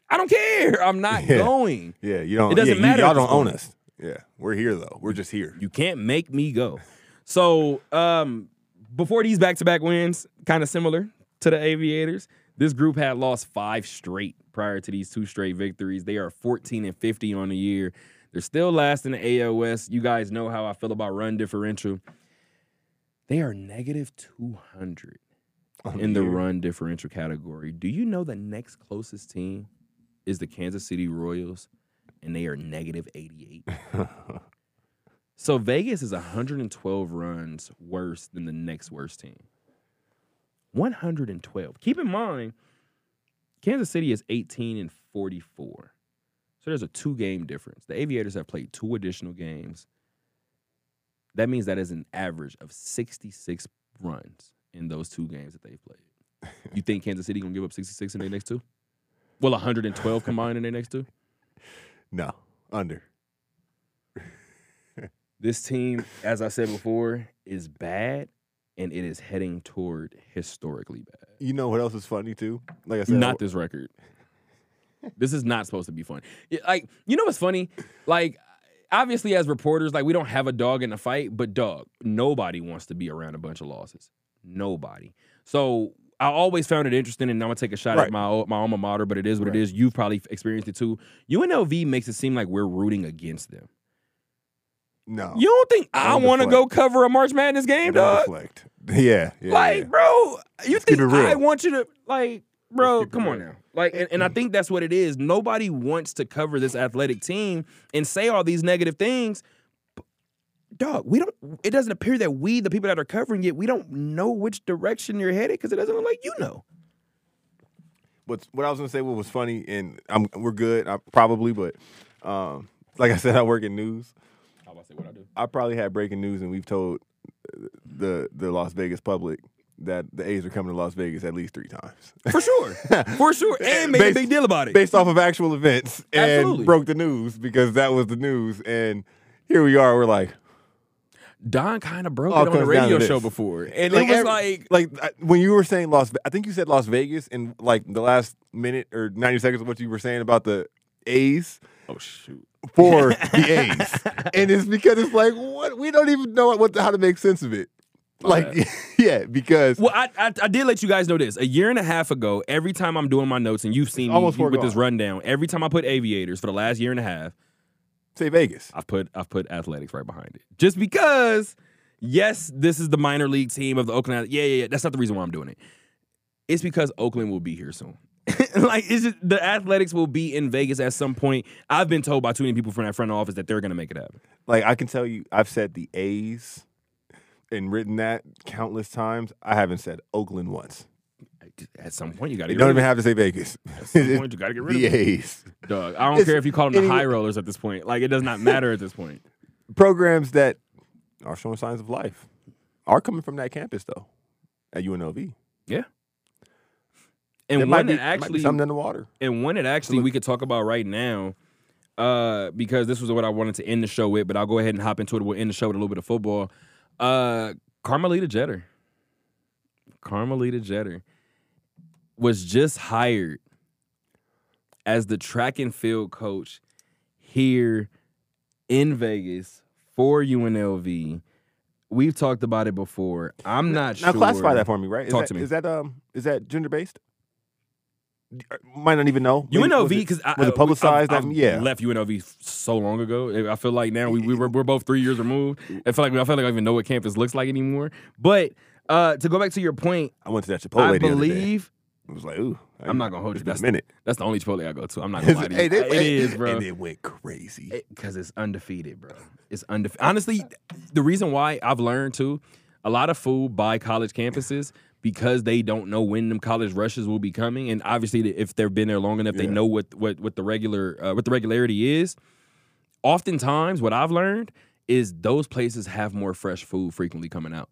I don't care. I'm not (laughs) Yeah. going. Yeah. You don't. It doesn't yeah, matter at Y'all don't own us. Yeah. We're here though. We're just here. You can't make me go. So, um, before these back-to-back wins, kind of similar to the Aviators, this group had lost five straight prior to these two straight victories. They are 14 and 50 on the year. They're still last in the AOS. You guys know how I feel about run differential. They are negative 200 On in the year. run differential category. Do you know the next closest team is the Kansas City Royals, and they are negative 88? (laughs) so Vegas is 112 runs worse than the next worst team. 112. Keep in mind, Kansas City is 18 and 44. So there's a two game difference. The Aviators have played two additional games. That means that is an average of 66 runs in those two games that they've played. You think (laughs) Kansas City gonna give up 66 in their next two? Well, 112 combined in their next two. No. Under. (laughs) This team, as I said before, is bad, and it is heading toward historically bad. You know what else is funny too? Like I said, Not this record. this is not supposed to be fun. Like, you know what's funny? Like, obviously, as reporters, like we don't have a dog in the fight, but dog, nobody wants to be around a bunch of losses. Nobody. So I always found it interesting, and I'm gonna take a shot Right. at my my alma mater, but it is what Right. it is. You've probably experienced it too. UNLV makes it seem like we're rooting against them. no. You don't think I Don't want to go cover a March Madness game, dog? deflect. (laughs) Yeah. yeah like, yeah. bro, you Let's think. I want you to like, bro? Come on now. Like, and, and I think that's what it is. Nobody wants to cover this athletic team and say all these negative things. But, Dog, we don't. It doesn't appear that we, the people that are covering it, we don't know which direction you're headed because it doesn't look like you know. But what I was gonna say, what was funny, and I'm we're good, I, probably, but um, like I said, I work in news. How about say what I do? I probably had breaking news, and we've told uh, the the Las Vegas public that the A's are coming to Las Vegas at least three times, For sure, (laughs) for sure, and made a big deal about it. based off of actual events, and Absolutely. broke the news because that was the news. And here we are, we're like, Don kind of broke All it on the comes down to radio show before, and it was every- like, like I- when you were saying Las, I think you said Las Vegas in like the last minute or ninety seconds of what you were saying about the A's. oh shoot. for (laughs) the A's, and it's because it's like what we don't even know what how to make sense of it. Like, (laughs) yeah, because Well, I, I I did let you guys know this a year and a half ago. Every time I'm doing my notes, and you've seen me with this rundown, every time I put aviators for the last year and a half, say Vegas, I've put I've put athletics right behind it, just because. Yes, this is the minor league team of the Oakland. Yeah, yeah, yeah. That's not the reason why I'm doing it. It's because Oakland will be here soon. (laughs) like, it's just the athletics will be in Vegas at some point. I've been told by too many people from that front office that they're going to make it happen. like I can tell you, I've said the A's and written that countless times. I haven't said Oakland once. At some point, you got to get. You don't even have to say Vegas. At some (laughs) point, you got to get rid the of it. A's Dog, I don't It's- care if you call them the high rollers at this point. Like, it does not matter at this point. programs that are showing signs of life are coming from that campus though at UNLV. Yeah. And might one be, that there might be actually something in the water. and one that actually Look- we could talk about right now. uh, because this was what I wanted to end the show with, but I'll go ahead and hop into it. We'll end the show with a little bit of football. Uh, Carmelita Jeter. Carmelita Jeter was just hired as the track and field coach here in Vegas for UNLV. We've talked about it before. I'm not now sure. classify that for me, right? Is Talk that, to me. Is that um is that gender based? Might not even know. UNLV was because was it publicized? I, I mean, yeah. left UNLV so long ago. I feel like now we, we (laughs) were, we're both three years removed. I feel like I feel like I don't even know what campus looks like anymore. But uh, to go back to your point, I went to that Chipotle I believe It was like, ooh. I'm not gonna hold you. That's a minute. That's the only Chipotle I go to. I'm not (laughs) gonna lie to you. Hey, they- it is, bro. And it went crazy. because it's undefeated, bro. It's undefeated. Honestly, the reason why I've learned too, a lot of food by college campuses because they don't know when them college rushes will be coming, and obviously if they've been there long enough, they know what what what the regular uh, what the regularity is. Oftentimes, what I've learned is those places have more fresh food frequently coming out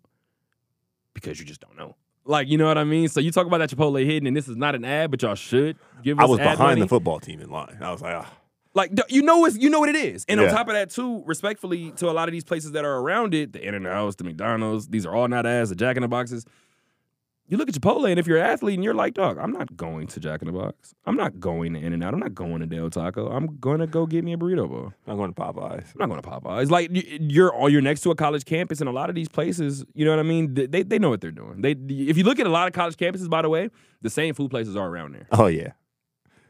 because you just don't know. Like you know what I mean? So you talk about that Chipotle hidden, and this is not an ad, but y'all should give us I was ad behind money. the football team in line. I was like, ah. Like you know, it's, you know what it is, and on top of that, too, respectfully to a lot of these places that are around it, the In and House, the McDonald's, these are all not ads, the Jack in the Boxes. You look at Chipotle, and if you're an athlete and you're like, dog, I'm not going to Jack in the Box. I'm not going to In and Out. I'm not going to Del Taco. I'm going to go get me a burrito bowl. I'm going to Popeyes. I'm not going to Popeyes. Like you're or you're next to a college campus, and a lot of these places, you know what I mean? They they, they know what they're doing. They if you look at a lot of college campuses, by the way, the same food places are around there. Oh yeah,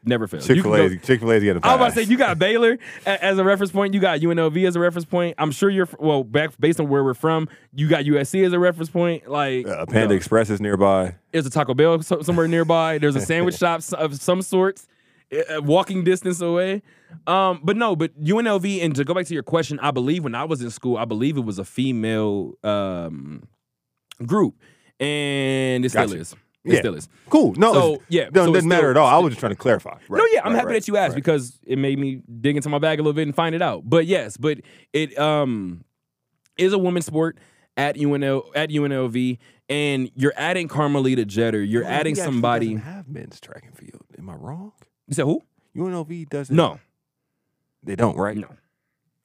Never fails. You Chick Fil A. Chick Fil A's getting. I was about to say you got Baylor as a reference point. You got UNLV as a reference point. I'm sure you're well back based on where we're from. You got USC as a reference point. Like uh, Panda yo, Express is nearby. there's a Taco Bell so- somewhere nearby. There's a sandwich (laughs) shop of some sorts, uh, walking distance away. Um, but no, but UNLV and to go back to your question, I believe when I was in school, I believe it was a female um, group, and it still Gotcha. is. It Yeah. still is. Cool. No, So, yeah, no, so it doesn't matter still- at all. I was just trying to clarify. Right, no, yeah, I'm happy right, that you asked because it made me dig into my bag a little bit and find it out. But yes, but it um is a women's sport at UNL at UNLV, and you're adding Carmelita Jeter. You're UNLV adding somebody. have men's track and field. Am I wrong? You said who? UNLV doesn't. No, they don't. Right? no.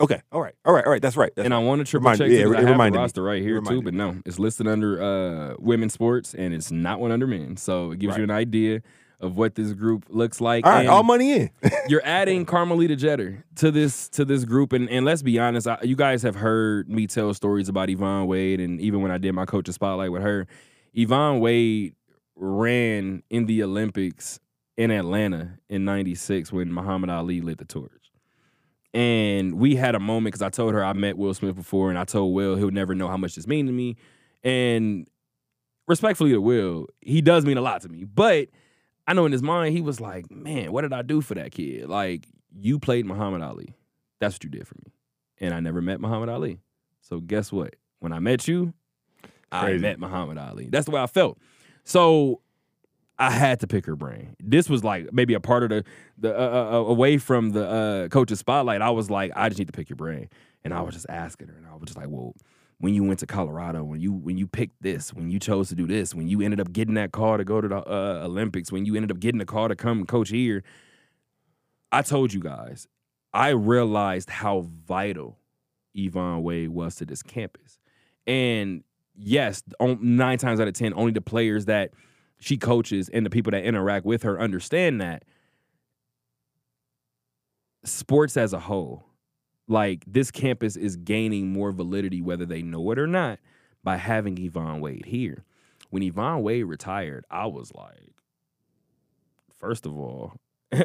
Okay. All right. All right. All right. That's right. That's and I want to triple Remind- check yeah, because it I have the reminded me. roster right It here too. But no, it's listed under uh women's sports, and it's not one under men. So it gives you an idea of what this group looks like. all right. And- All money in. (laughs) you're adding Carmelita Jeter to this to this group, and and let's be honest, I, you guys have heard me tell stories about Yvonne Wade, and even when I did my coach's spotlight with her, Yvonne Wade ran in the Olympics in Atlanta in '96 when Muhammad Ali lit the torch. And we had a moment because I told her I met Will Smith before, and I told Will he'll never know how much this means to me. And respectfully to Will, he does mean a lot to me. But I know in his mind he was like, "Man, what did I do for that kid? Like, you played Muhammad Ali. That's what you did for me." And I never met Muhammad Ali. So guess what? When I met you, I met Muhammad Ali. That's the way I felt. So I had to pick her brain. This was like maybe a part of the the uh, uh, away from the uh, coach's spotlight. I was like, I just need to pick your brain, and I was just asking her, and I was just like, well. When you went to Colorado, when you when you picked this, when you chose to do this, when you ended up getting that call to go to the uh, Olympics, when you ended up getting the call to come coach here, I told you guys, I realized how vital Yvonne Wade was to this campus. And yes, nine times out of 10, only the players that she coaches and the people that interact with her understand that. Sports as a whole, like this campus is gaining more validity, whether they know it or not, by having Yvonne Wade here. When Yvonne Wade retired, I was like, first of all, (laughs)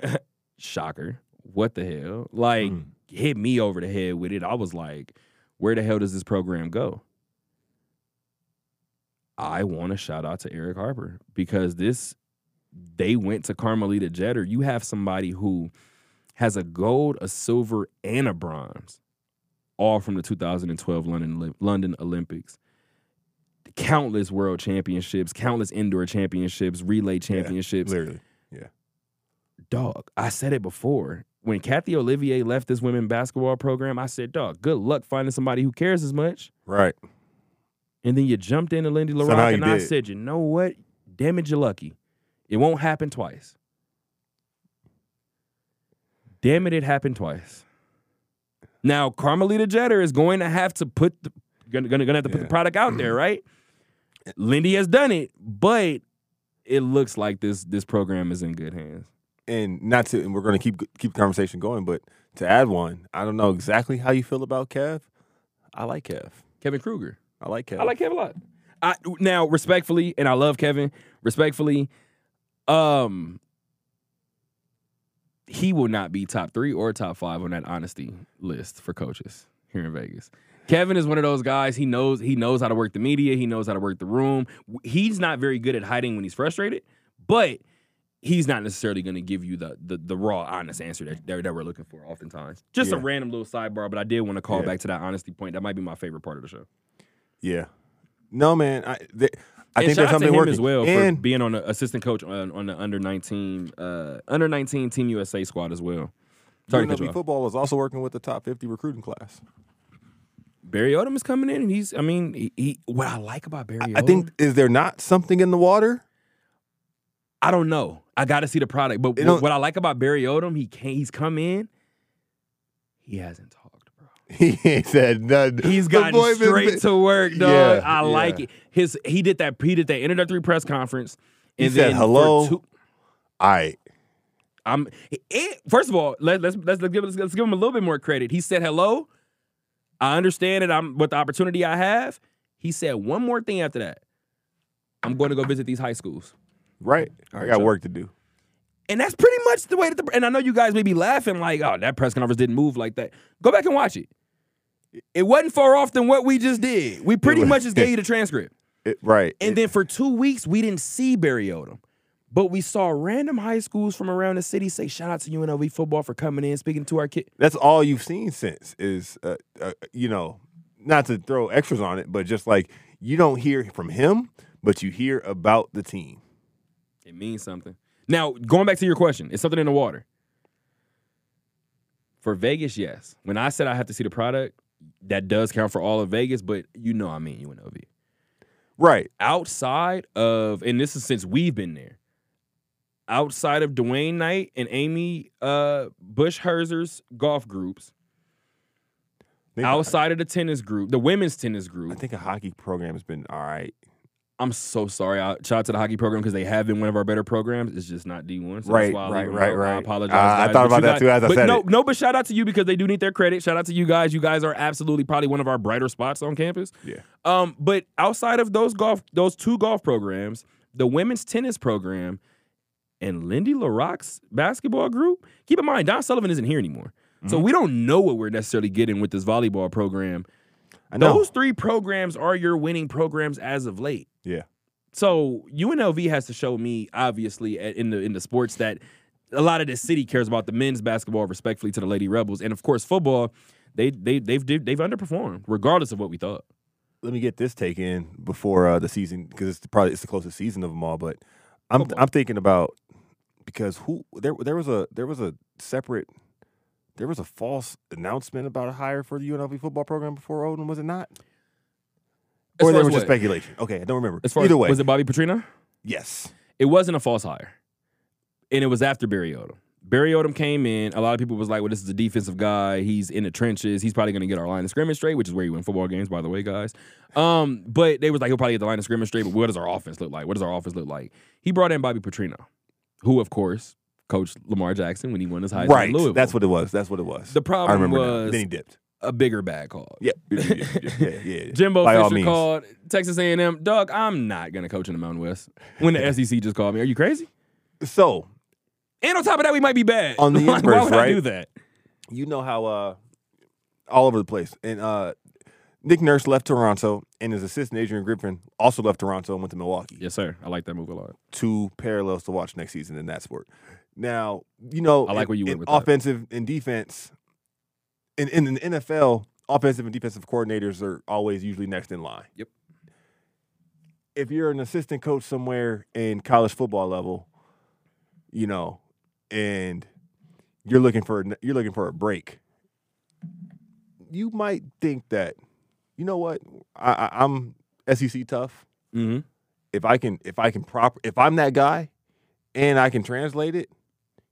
shocker. What the hell? Like, Mm. hit me over the head with it. I was like, where the hell does this program go? I want to shout out to Erick Harper because this, they went to Carmelita Jeter. You have somebody who has a gold, a silver, and a bronze, all from the 2012 London London Olympics. Countless world championships, countless indoor championships, relay championships Literally. Yeah. Dog, I said it before. When Kathy Olivier left this women basketball program, I said, dog, good luck finding somebody who cares as much. Right. And then you jumped into Lindy Somehow La Rocque, you and I did. said, you know what? Damn it, you're lucky. It won't happen twice. damn it, it happened twice. Now Carmelita Jeter is going to have to put the gonna gonna, gonna have to put the product out there, (clears throat) right? Lindy has done it, but it looks like this this program is in good hands. and not to and we're going to keep keep the conversation going but to add one i don't know exactly how you feel about kev i like kev Kevin Kruger. I like Kevin. I like Kevin a lot. I now respectfully, and I love Kevin. Respectfully, um, he will not be top three or top five on that honesty list for coaches here in Vegas. Kevin is one of those guys. He knows he knows how to work the media. He knows how to work the room. He's not very good at hiding when he's frustrated, but he's not necessarily going to give you the, the the raw, honest answer that, that that we're looking for. Oftentimes, just a random little sidebar. But I did want to call Yeah. back to that honesty point. That might be my favorite part of the show. Yeah no man i, th- I and think there's something working as well and for being on the assistant coach on, on the under nineteen uh, under nineteen Team USA squad as well. Sorry UNLV football is also working with the top 50 recruiting class Barry Odom is coming in, and he's. I mean, he, he what I like about Barry. i think is there not something in the water I don't know. I got to see the product, but what, what I like about Barry Odom, he can't. He's come in. He hasn't talked. (laughs) he ain't said nothing He's The gotten boy been- straight to work, dog. Yeah, I like it. His he did that. He did that introductory press conference. He And said then for hello. two- all right I'm it, first of all, let, let's let's give let's, let's give him a little bit more credit. He said hello. I understand it. I'm with the opportunity I have. He said one more thing after that. I'm going to go visit these high schools, right i got so- work to do and that's pretty much the way that. The, and I know you guys may be laughing like, "Oh, that press conference didn't move like that." Go back and watch it. It wasn't far off than what we just did. We pretty was- much just gave (laughs) you the transcript. It- right And then for two weeks, we didn't see Barry Odom. But we saw random high schools from around the city say, shout out to UNLV football for coming in, speaking to our kid. that's all you've seen since is uh, uh, you know not to throw extras on it but just like you don't hear from him but you hear about the team It means something. Now, going back to your question, it's something in the water. For Vegas, yes. When I said I have to see the product, that does count for all of Vegas, but you know I mean UNLV. right Outside of, and this is since we've been there, outside of Dwaine Knight and Amy uh, Bush Herzer's golf groups, outside of the tennis group, the women's tennis group. I think a hockey program has been all right I'm so sorry. I shout out to the hockey program because they have been one of our better programs. It's just not D1. So Right, that's why I right, right. I apologize. Uh, I thought about that guys- too as I but said no, it. No, but shout out to you because they do need their credit. Shout out to you guys. You guys are absolutely probably one of our brighter spots on campus. yeah Um, but outside of those golf, those two golf programs, the women's tennis program and Lindy La Rocque's basketball group. Keep in mind, Don Sullivan isn't here anymore, so Mm-hmm. we don't know what we're necessarily getting with this volleyball program. Those three programs are your winning programs as of late. yeah So UNLV has to show me, obviously, in the in the sports that a lot of this city cares about the men's basketball, respectfully to the Lady Rebels, and of course football. They they they've they've underperformed, regardless of what we thought. let me get this take in before uh, the season because it's probably it's the closest season of them all. But I'm Football. I'm thinking about because who there there was a there was a separate there was a false announcement about a hire for the UNLV football program before Odom was it not? As or there was just speculation. Okay, I don't remember. As far Either as, way, was it Bobby Petrino? yes. It wasn't a false hire, and it was after Barry Odom. Barry Odom came in. A lot of people was like, "Well, this is a defensive guy. He's in the trenches. He's probably going to get our line of scrimmage straight," which is where you win football games, by the way, guys. Um, but they was like, "He'll probably get the line of scrimmage straight." But what does our offense look like? What does our offense look like? He brought in Bobby Petrino, who, of course, coached Lamar Jackson when he won his Heisman. Right. Louisville. That's what it was. That's what it was. The I problem remember now. was Then he dipped. a bigger bag call. Yeah. yeah, yeah, yeah. (laughs) Jimbo By Fisher called Texas A&M. Doug, I'm not gonna coach in the Mountain West. When the SEC just called me, are you crazy? So And on top of that, we might be bad. On the (laughs) Like, why inverse, would I right? do that? you know how uh all over the place. And uh Nick Nurse left Toronto and his assistant Adrian Griffin also left Toronto and went to Milwaukee. Yes, sir. I like that move a lot. Two parallels to watch next season in that sport. Now, you know, I like in- where you went with that. offensive and defense in, in the NFL, offensive and defensive coordinators are always usually next in line. Yep. If you're an assistant coach somewhere in college football level, you know, and you're looking for a- you're looking for a break, you might think that, you know what, I, I, I'm SEC tough. Mm-hmm. If I can, if I can prop, if I'm that guy, and I can translate it,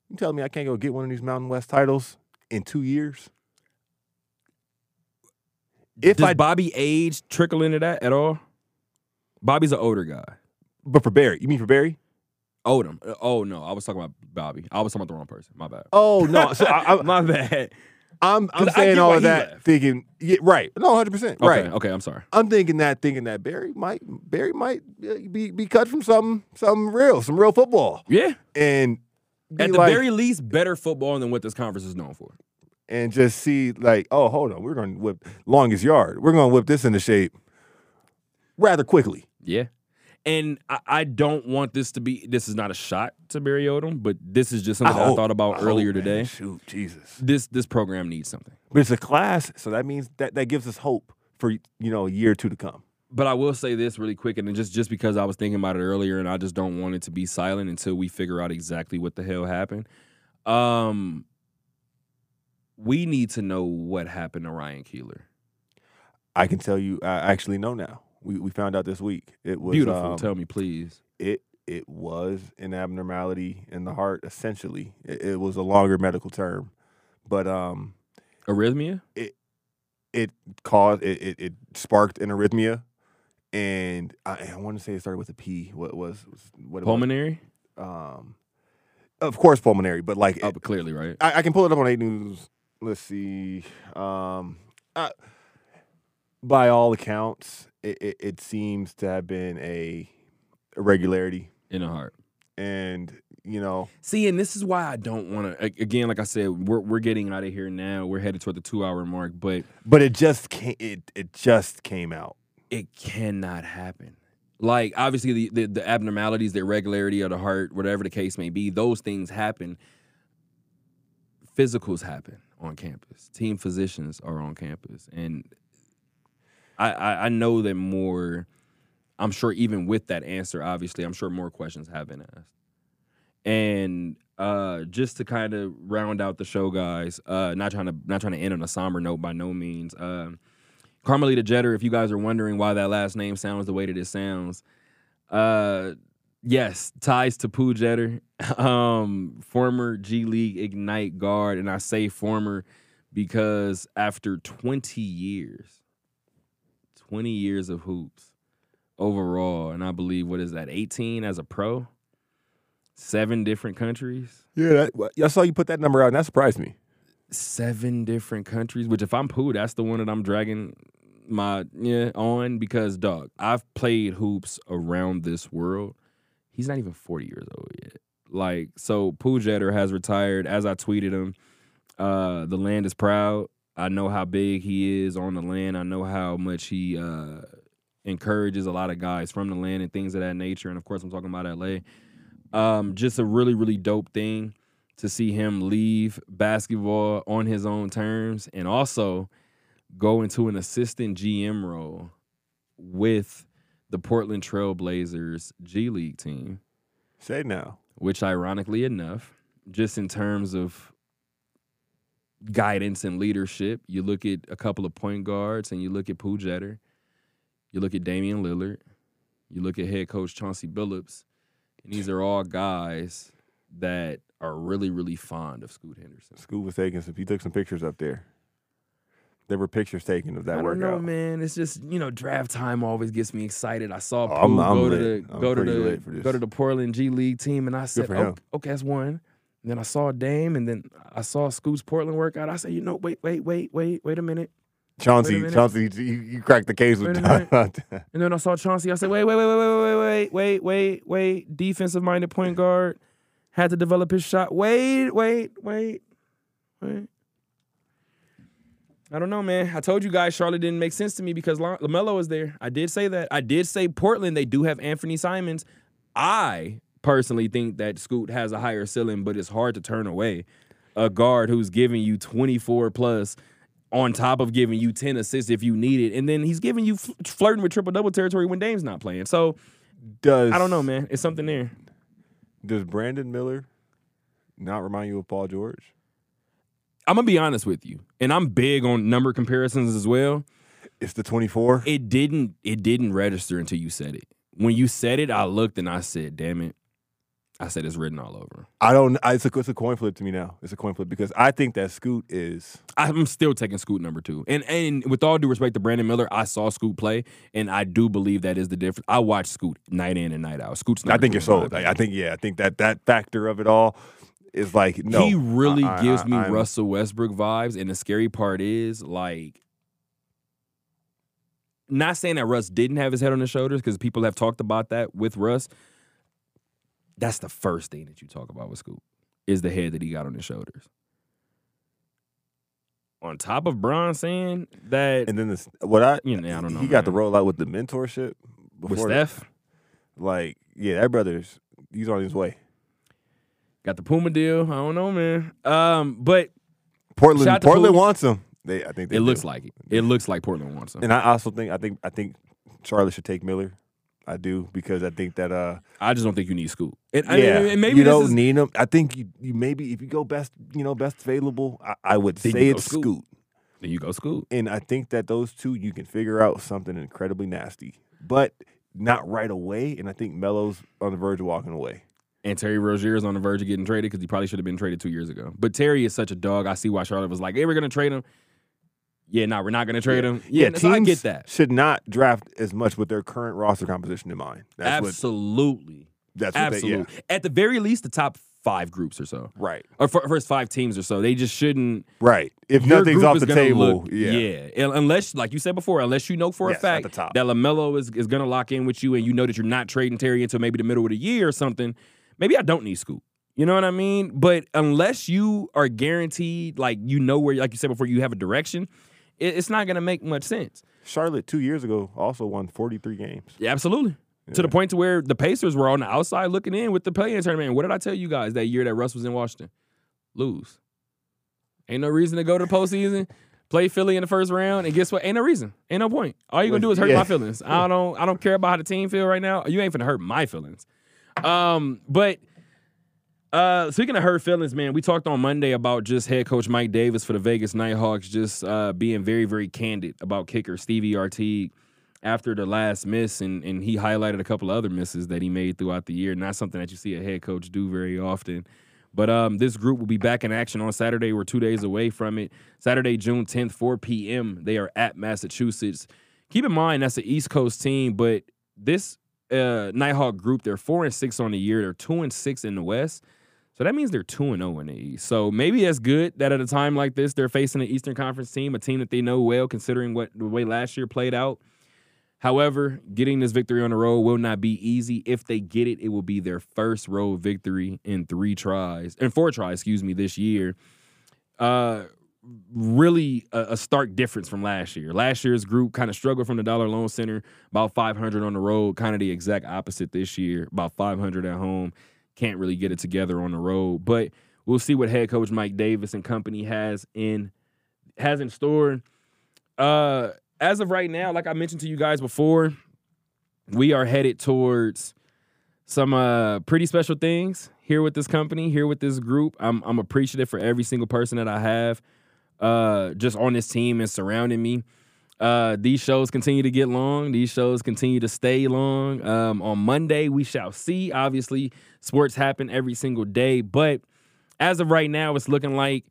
You tell me I can't go get one of these Mountain West titles in two years? If Does I, Bobby age trickle into that at all? Bobby's an older guy. but for Barry, you mean for Barry? Odom. Uh, Oh no, I was talking about Bobby. I was talking about the wrong person. My bad. Oh no, so I, I, (laughs) My bad. I'm I'm saying all of that, left. thinking yeah, right, no, hundred percent, right. okay, I'm sorry. I'm thinking that, thinking that Barry might Barry might uh, be be cut from something something real, some real football, Yeah. and At the like, very least, better football than what this conference is known for. and just see like, oh, hold on, we're going to whip longest yard. We're going to whip this into shape rather quickly. Yeah. And I, I don't want this to be this is not a shot to Barry Odom, but this is just something I hope- thought about I earlier hope, today. Shoot, Jesus. This this program needs something. But it's a class, so that means that that gives us hope for you know a year or two to come. But I will say this really quick, and just just because I was thinking about it earlier, and I just don't want it to be silent until we figure out exactly what the hell happened. Um, we need to know what happened to Ryan Keeler. I can tell you, I actually know now. We we found out this week. It was Beautiful. um, Tell me, please. it it was an abnormality in the heart. Essentially, it, it was a longer medical term, but um, Arrhythmia. it caused it, it, it sparked an arrhythmia, and I, I want to say it started with a P. What was, was what was? Pulmonary. Um, of course, pulmonary, but like Oh, but clearly, right? I, I can pull it up on eight news. Let's see. Um, by all accounts, it, it, it seems to have been a irregularity, In the heart. and you know, See, and this is why I don't want to. Again, like I said, we're we're getting out of here now. We're headed toward the two hour mark, but but it just came. It it just came out. It cannot happen. Like obviously the, the the abnormalities, the irregularity of the heart, whatever the case may be, those things happen. Physicals happen on campus. Team physicians are on campus, and I, I I know that more. I'm sure even with that answer, obviously, I'm sure more questions have been asked. And uh, just to kind of round out the show, guys, uh, not trying to not trying to end on a somber note by no means. Um, Carmelita Jeter, if you guys are wondering why that last name sounds the way that it sounds, uh, yes, ties to Pooh Jeter, (laughs) um, former G League Ignite guard, and I say former because after 20 years, 20 years of hoops overall, and I believe what is that, 18 as a pro, seven different countries Yeah, that, I saw you put that number out, and that surprised me. seven different countries. Which, if I'm Pooh, that's the one that I'm dragging my yeah on because dog, I've played hoops around this world. He's not even 40 years old yet. Like so, Pooh Jeter has retired. As I tweeted him, uh, the land is proud. I know how big he is on the land. I know how much he uh, encourages a lot of guys from the land and things of that nature. And of course, I'm talking about LA. Um, just a really, really dope thing to see him leave basketball on his own terms and also go into an assistant GM role with the Portland Trailblazers G League team, Say now. which ironically enough, just in terms of guidance and leadership, you look at a couple of point guards and you look at Pooh Jeter, you look at Damian Lillard, you look at head coach Chauncey Billups, and these are all guys that are really, really fond of Scoot Henderson. Scoot was taking some. He took some pictures up there. There were pictures taken of that I workout. know, man. It's just you know, draft time always gets me excited. I saw Oh, Pooh I'm- I'm go to the go to the go to the Portland G League team, and I said, oh, okay, that's one. And then I saw Dame, and then I saw Scoot's Portland workout. I said, you know, wait, wait, wait, wait, wait a minute. Chauncey, minute. Chauncey, you, you cracked the case with Wait a that. And then I saw Chauncey. I said, wait, wait, wait, wait, wait, wait, wait, wait, wait, wait. Defensive minded point guard had to develop his shot. Wait, wait, wait, wait. I don't know, man. I told you guys Charlotte didn't make sense to me because La- LaMelo was there. I did say that. I did say Portland, they do have Anthony Simons. I personally think that Scoot has a higher ceiling, but it's hard to turn away a guard who's giving you 24 plus on top of giving you 10 assists if you need it. And then he's giving you fl- flirting with triple double territory when Dame's not playing. So does I don't know, man. It's something there. Does Brandon Miller not remind you of Paul George? I'm gonna be honest with you, and I'm big on number comparisons as well. It's the 24. It didn't it didn't register until you said it. When you said it, I looked and I said, "Damn it." I said it's written all over. I don't. I, it's a it's a coin flip to me now. It's a coin flip because I think that Scoot is. I'm still taking Scoot number two. And and with all due respect to Brandon Miller, I saw Scoot play, and I do believe that is the difference. I watch Scoot night in and night out. Scoot's I think you're sold. I. I think yeah. I think that that factor of it all is like no. he really I- gives I- me I'm- Russell Westbrook vibes, and the scary part is like. Not saying that Russ didn't have his head on his shoulders because people have talked about that with Russ. That's the first thing that you talk about with Scoot is the head that he got on his shoulders. On top of Bron saying that And then this, what I You know, I don't know, He got the rollout with the mentorship with before that. Steph, Like yeah, that brother's he's on his way. Got the Puma deal. I don't know, man. Um, but Portland Shout out to Portland Poole. wants him. They I think they it looks like it. It looks like Portland wants him. And I also think I think I think Charlotte should take Miller. I do because I think that uh I just don't think you need Scoot. And, I yeah mean, and maybe you don't is, need him. I think you, you maybe if you go best you know best available, I, I would say it's Scoot. Scoot. then you go Scoot. And I think that those two you can figure out something incredibly nasty, but not right away. And I think Melo's on the verge of walking away. And Terry Rozier is on the verge of getting traded because he probably should have been traded two years ago. But Terry is such a dog. I see why Charlotte was like, "Hey, we're gonna trade him." Yeah, no, we're not gonna trade him. Yeah, so I teams get that. Should not draft as much with their current roster composition in mind. That's what Absolutely, that's what absolutely. They, yeah. At the very least, the top five groups or so, Right. or fir- first five teams or so, they just shouldn't. Right. If nothing's off the table, look- yeah. Un- Unless, like you said before, unless you know for Yes, a fact the top. that Lamelo is, is going to lock in with you, and you know that you're not trading Terry until maybe the middle of the year or something. Maybe I don't need Scoot. You know what I mean? But unless you are guaranteed, like you know where, like you said before, you have a direction, it, it's not going to make much sense. Charlotte two years ago also won 43 games. Yeah, absolutely. To the point to where the Pacers were on the outside looking in with the play-in tournament. And what did I tell you guys that year that Russ was in Washington? Lose. Ain't no reason to go to the postseason, (laughs) play Philly in the first round, and guess what? Ain't no reason. Ain't no point. All you gonna do is hurt Yeah. my feelings. I (laughs) don't. I don't care about how the team feel right now. You ain't gonna hurt my feelings. Um, but uh, speaking of hurt feelings, man, we talked on Monday about just head coach Mike Davis for the Vegas Knight Hawks just uh, being very, very candid about kicker Stevie Artigue after the last miss, and and he highlighted a couple other misses that he made throughout the year. Not something that you see a head coach do very often. But um, this group will be back in action on Saturday. We're two days away from it. Saturday, June 10th, 4 p.m. They are at Massachusetts. Keep in mind that's an East Coast team, but this uh, Knight Hawk group, they're four and six on the year. They're two and six in the West. So that means they're 2 and 0 in the East. So maybe that's good that at a time like this, they're facing an Eastern Conference team, a team that they know well, considering what the way last year played out. However, getting this victory on the road will not be easy. If they get it, it will be their first road victory in three tries, and four tries, excuse me, this year. Uh, really a, a stark difference from last year. Last year's group kind of struggled from the Dollar Loan Center, about 500 on the road, kind of the exact opposite this year, about 500 at home. Can't really get it together on the road, but we'll see what head coach Mike Davis and company has in has in store. Uh, as of right now, like I mentioned to you guys before, we are headed towards some uh pretty special things here with this company, here with this group. I'm I'm appreciative for every single person that I have uh just on this team and surrounding me. Uh these shows continue to get long. These shows continue to stay long. Um on Monday we shall see. Obviously, sports happen every single day, but as of right now, it's looking like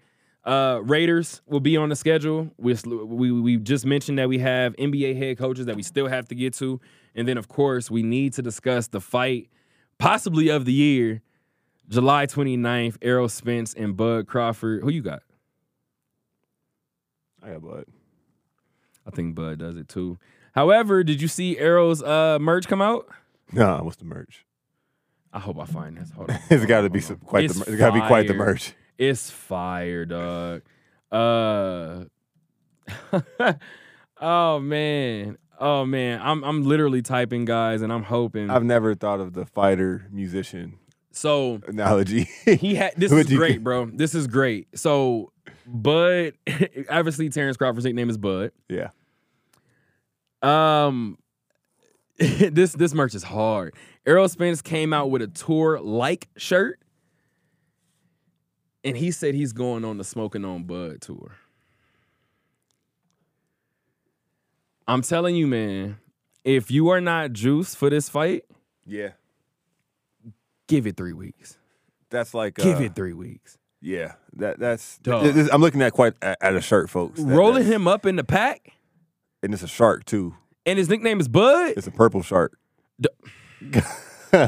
uh, Raiders will be on the schedule. We, we we just mentioned that we have NBA head coaches that we still have to get to, and then of course we need to discuss the fight, possibly of the year, July 29th. Errol Spence and Bud Crawford. Who you got? I got Bud. I think Bud does it too. However, did you see Errol's uh, merch come out? Nah, what's the merch? I hope I find this. Hold (laughs) on. it's got to be some, quite It's the. mer- It's got to be quite the merch. It's fire, dog. Uh (laughs) Oh man. Oh man. I'm I'm literally typing guys and I'm hoping. I've never thought of the fighter musician so analogy. he had this (laughs) is great, bro. This is great. So Bud (laughs) obviously Terrence Crawford's nickname is Bud. yeah. Um (laughs) this this merch is hard. Errol Spence came out with a tour like shirt. And he said he's going on the Smoking on Bud tour. I'm telling you, man, if you are not juiced for this fight, Yeah. Give it three weeks. That's like Give uh, it three weeks. Yeah, that that's. Dog. th- this- I'm looking at quite at, at a shirt, folks. That- Rolling that's- him up in the pack, and it's a shark too. and his nickname is Bud. It's a purple shark (laughs)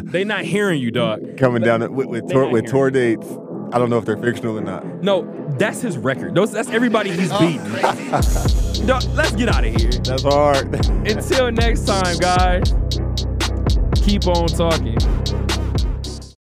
They not hearing you, dog. coming down it with with They tour, with tour dates. I don't know if they're fictional or not. No, that's his record. Those, that's everybody he's oh, beating. dog, let's get out of here. That's hard. (laughs) Until next time, guys. Keep on talking.